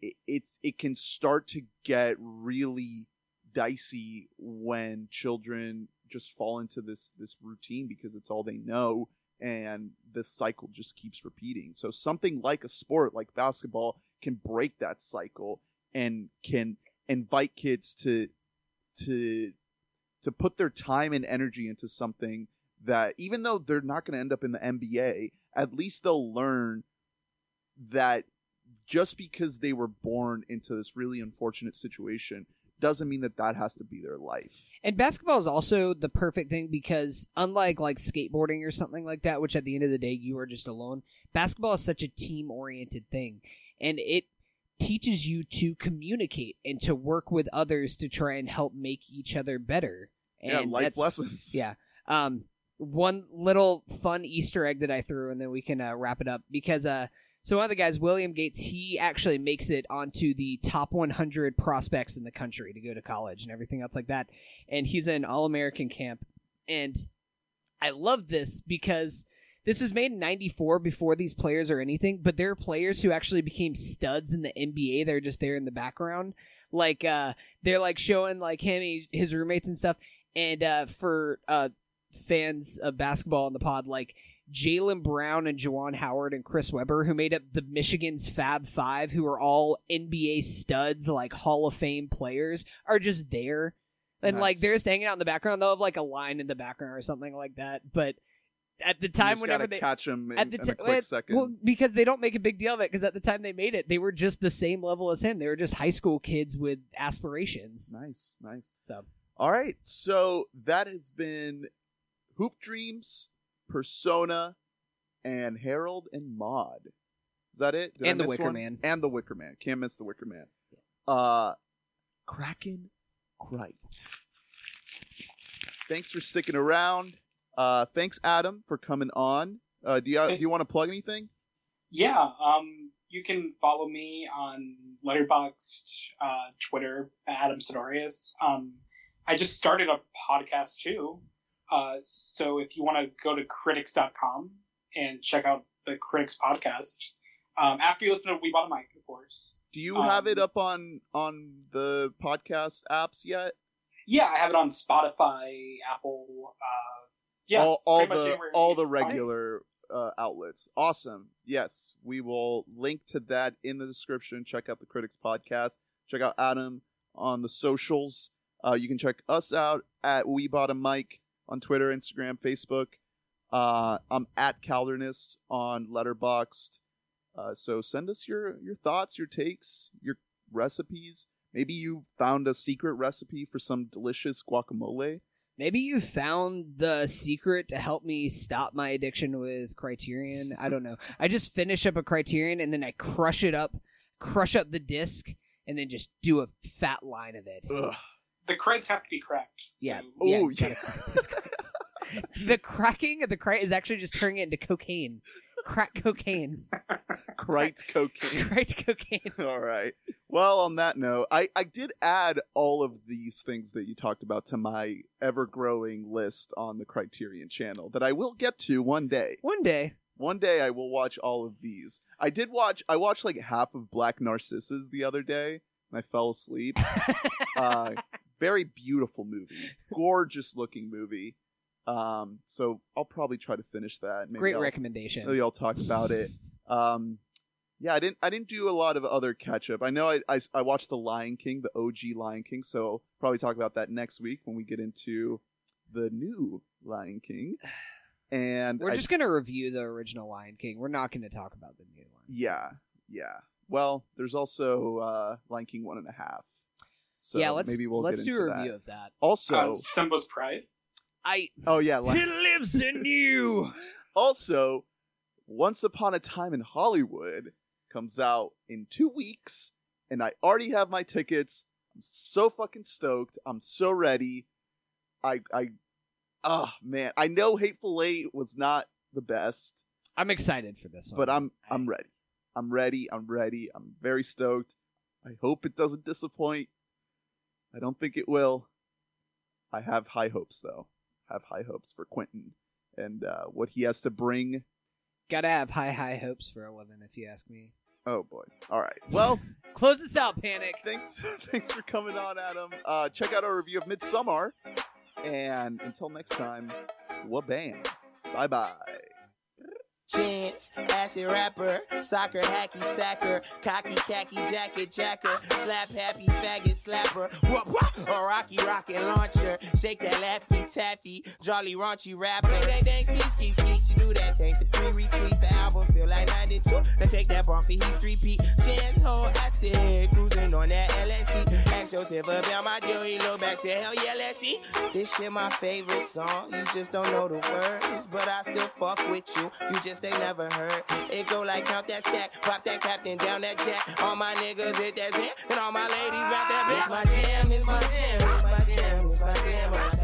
it, it's it can start to get really dicey when children just fall into this this routine because it's all they know and this cycle just keeps repeating. So something like a sport like basketball can break that cycle and can invite kids to to to put their time and energy into something that even though they're not going to end up in the NBA, at least they'll learn that just because they were born into this really unfortunate situation doesn't mean that that has to be their life. And basketball is also the perfect thing because unlike like skateboarding or something like that, which at the end of the day you are just alone, basketball is such a team oriented thing. And it teaches you to communicate and to work with others to try and help make each other better. And yeah, life lessons. *laughs* Yeah. Um, one little fun Easter egg that I threw, and then we can uh, wrap it up because uh, so one of the guys, William Gates, he actually makes it onto the top 100 prospects in the country to go to college and everything else like that, and he's in All American camp, and I love this because. This was made in 94 before these players or anything, but there are players who actually became studs in the NBA. They're just there in the background. Like, uh, they're like showing like him, his roommates and stuff. And, uh, for, uh, fans of basketball in the pod, like Jalen Brown and Juwan Howard and Chris Webber, who made up the Michigan's Fab Five, who are all NBA studs, like Hall of Fame players, are just there. And like they're just hanging out in the background. They'll have like a line in the background or something like that. But at the time, whenever they catch them in, at the in a quick second. well, because they don't make a big deal of it. Because at the time they made it, they were just the same level as him. They were just high school kids with aspirations. nice, nice. So All right, so that has been Hoop Dreams, Persona, and Harold and Maude. Is that it? Did I And The miss Wicker one? Man. And the Wicker Man. Can't miss the Wicker Man. Uh, Kraken Krite. Thanks for sticking around. Uh, thanks Adam for coming on. Uh, do you do you want to plug anything? Yeah, um, you can follow me on Letterboxd, uh, Twitter, Adam Sidorius. Um, I just started a podcast too. Uh, so if you want to go to critics.com and check out the Critics podcast, um, after you listen to We Bought a Mic, of course. Do you have Um, it up on on the podcast apps yet? Yeah, I have it on Spotify, Apple. Uh, yeah, all, all the all the can find us. regular uh, outlets. Awesome. Yes, we will link to that in the description. Check out the Critics Podcast. Check out Adam on the socials. Uh, you can check us out at We Bought a Mic on Twitter, Instagram, Facebook. Uh, I'm at Calderness on Letterboxd. Uh, so send us your your thoughts, your takes, your recipes. Maybe you found a secret recipe for some delicious guacamole. Maybe you found the secret to help me stop my addiction with Criterion. I don't know. I just finish up a Criterion and then I crush it up, crush up the disc, and then just do a fat line of it. Ugh. The crates have to be cracked. so- Yeah. Oh, yeah, yeah. gotta crack those crates. *laughs* the cracking of the crate is actually just turning it into cocaine. Crack cocaine. *laughs* Crite cocaine. Cracked cocaine. *laughs* All right. Well, on that note, I, I did add all of these things that you talked about to my ever growing list on the Criterion channel that I will get to one day. One day. One day I will watch all of these. I did watch, I watched like half of Black Narcissus the other day and I fell asleep. uh, very beautiful movie. *laughs* Gorgeous looking movie. Um, so I'll probably try to finish that. Maybe Great I'll- recommendation. Maybe I'll talk about it. Um, yeah, I didn't. I didn't do a lot of other catch up. I know I, I I watched the Lion King, the OG Lion King. So probably talk about that next week when we get into the new Lion King. And We're I- just gonna review the original Lion King. We're not gonna talk about the new one. yeah, yeah. Well, there's also uh, Lion King one and a half. So yeah, let's maybe we'll let's get do into a review that. of that. Also, Uh, Simba's Pride. I oh yeah, Lion- it lives in *laughs* you. Also, Once Upon a Time in Hollywood comes out in two weeks, and I already have my tickets. I'm so fucking stoked. I'm so ready. I, I, oh man, I know Hateful Eight was not the best, I'm excited for this one. but I'm, I'm ready. I'm ready. I'm ready. I'm very stoked. I hope it doesn't disappoint. I don't think it will. I have high hopes though. Have high hopes for Quentin and uh, what he has to bring Gotta have high, high hopes for Eleven, if you ask me. Oh boy. All right. Well, *laughs* Close this out, Panic. thanks *laughs* thanks for coming on, Adam. Uh, check out our review of Midsommar. And until next time, wabam. Bye bye. Chance, acid rapper, soccer, hacky sacker, cocky, khaki, jacket, jacker, slap happy, faggot, slapper, whoop, whoop, a rocky rocket launcher, shake that laffy taffy, jolly raunchy rapper, dang, dang, dang, ski, ski, she do that thing for three retweets, the album feel like 92, now take that bump for he three P, chance, hold acid, cruising on that LSD, ask yourself about my deal, he look back, say, hell yeah, let's see, this shit my favorite song, you just don't know the words, but I still fuck with you, you just ain't never heard. It go like count that stack, pop that captain, down that jack. All my niggas hit that zit, and all my ladies rock that bitch. My jam, this my jam, this my jam, this my jam, I like that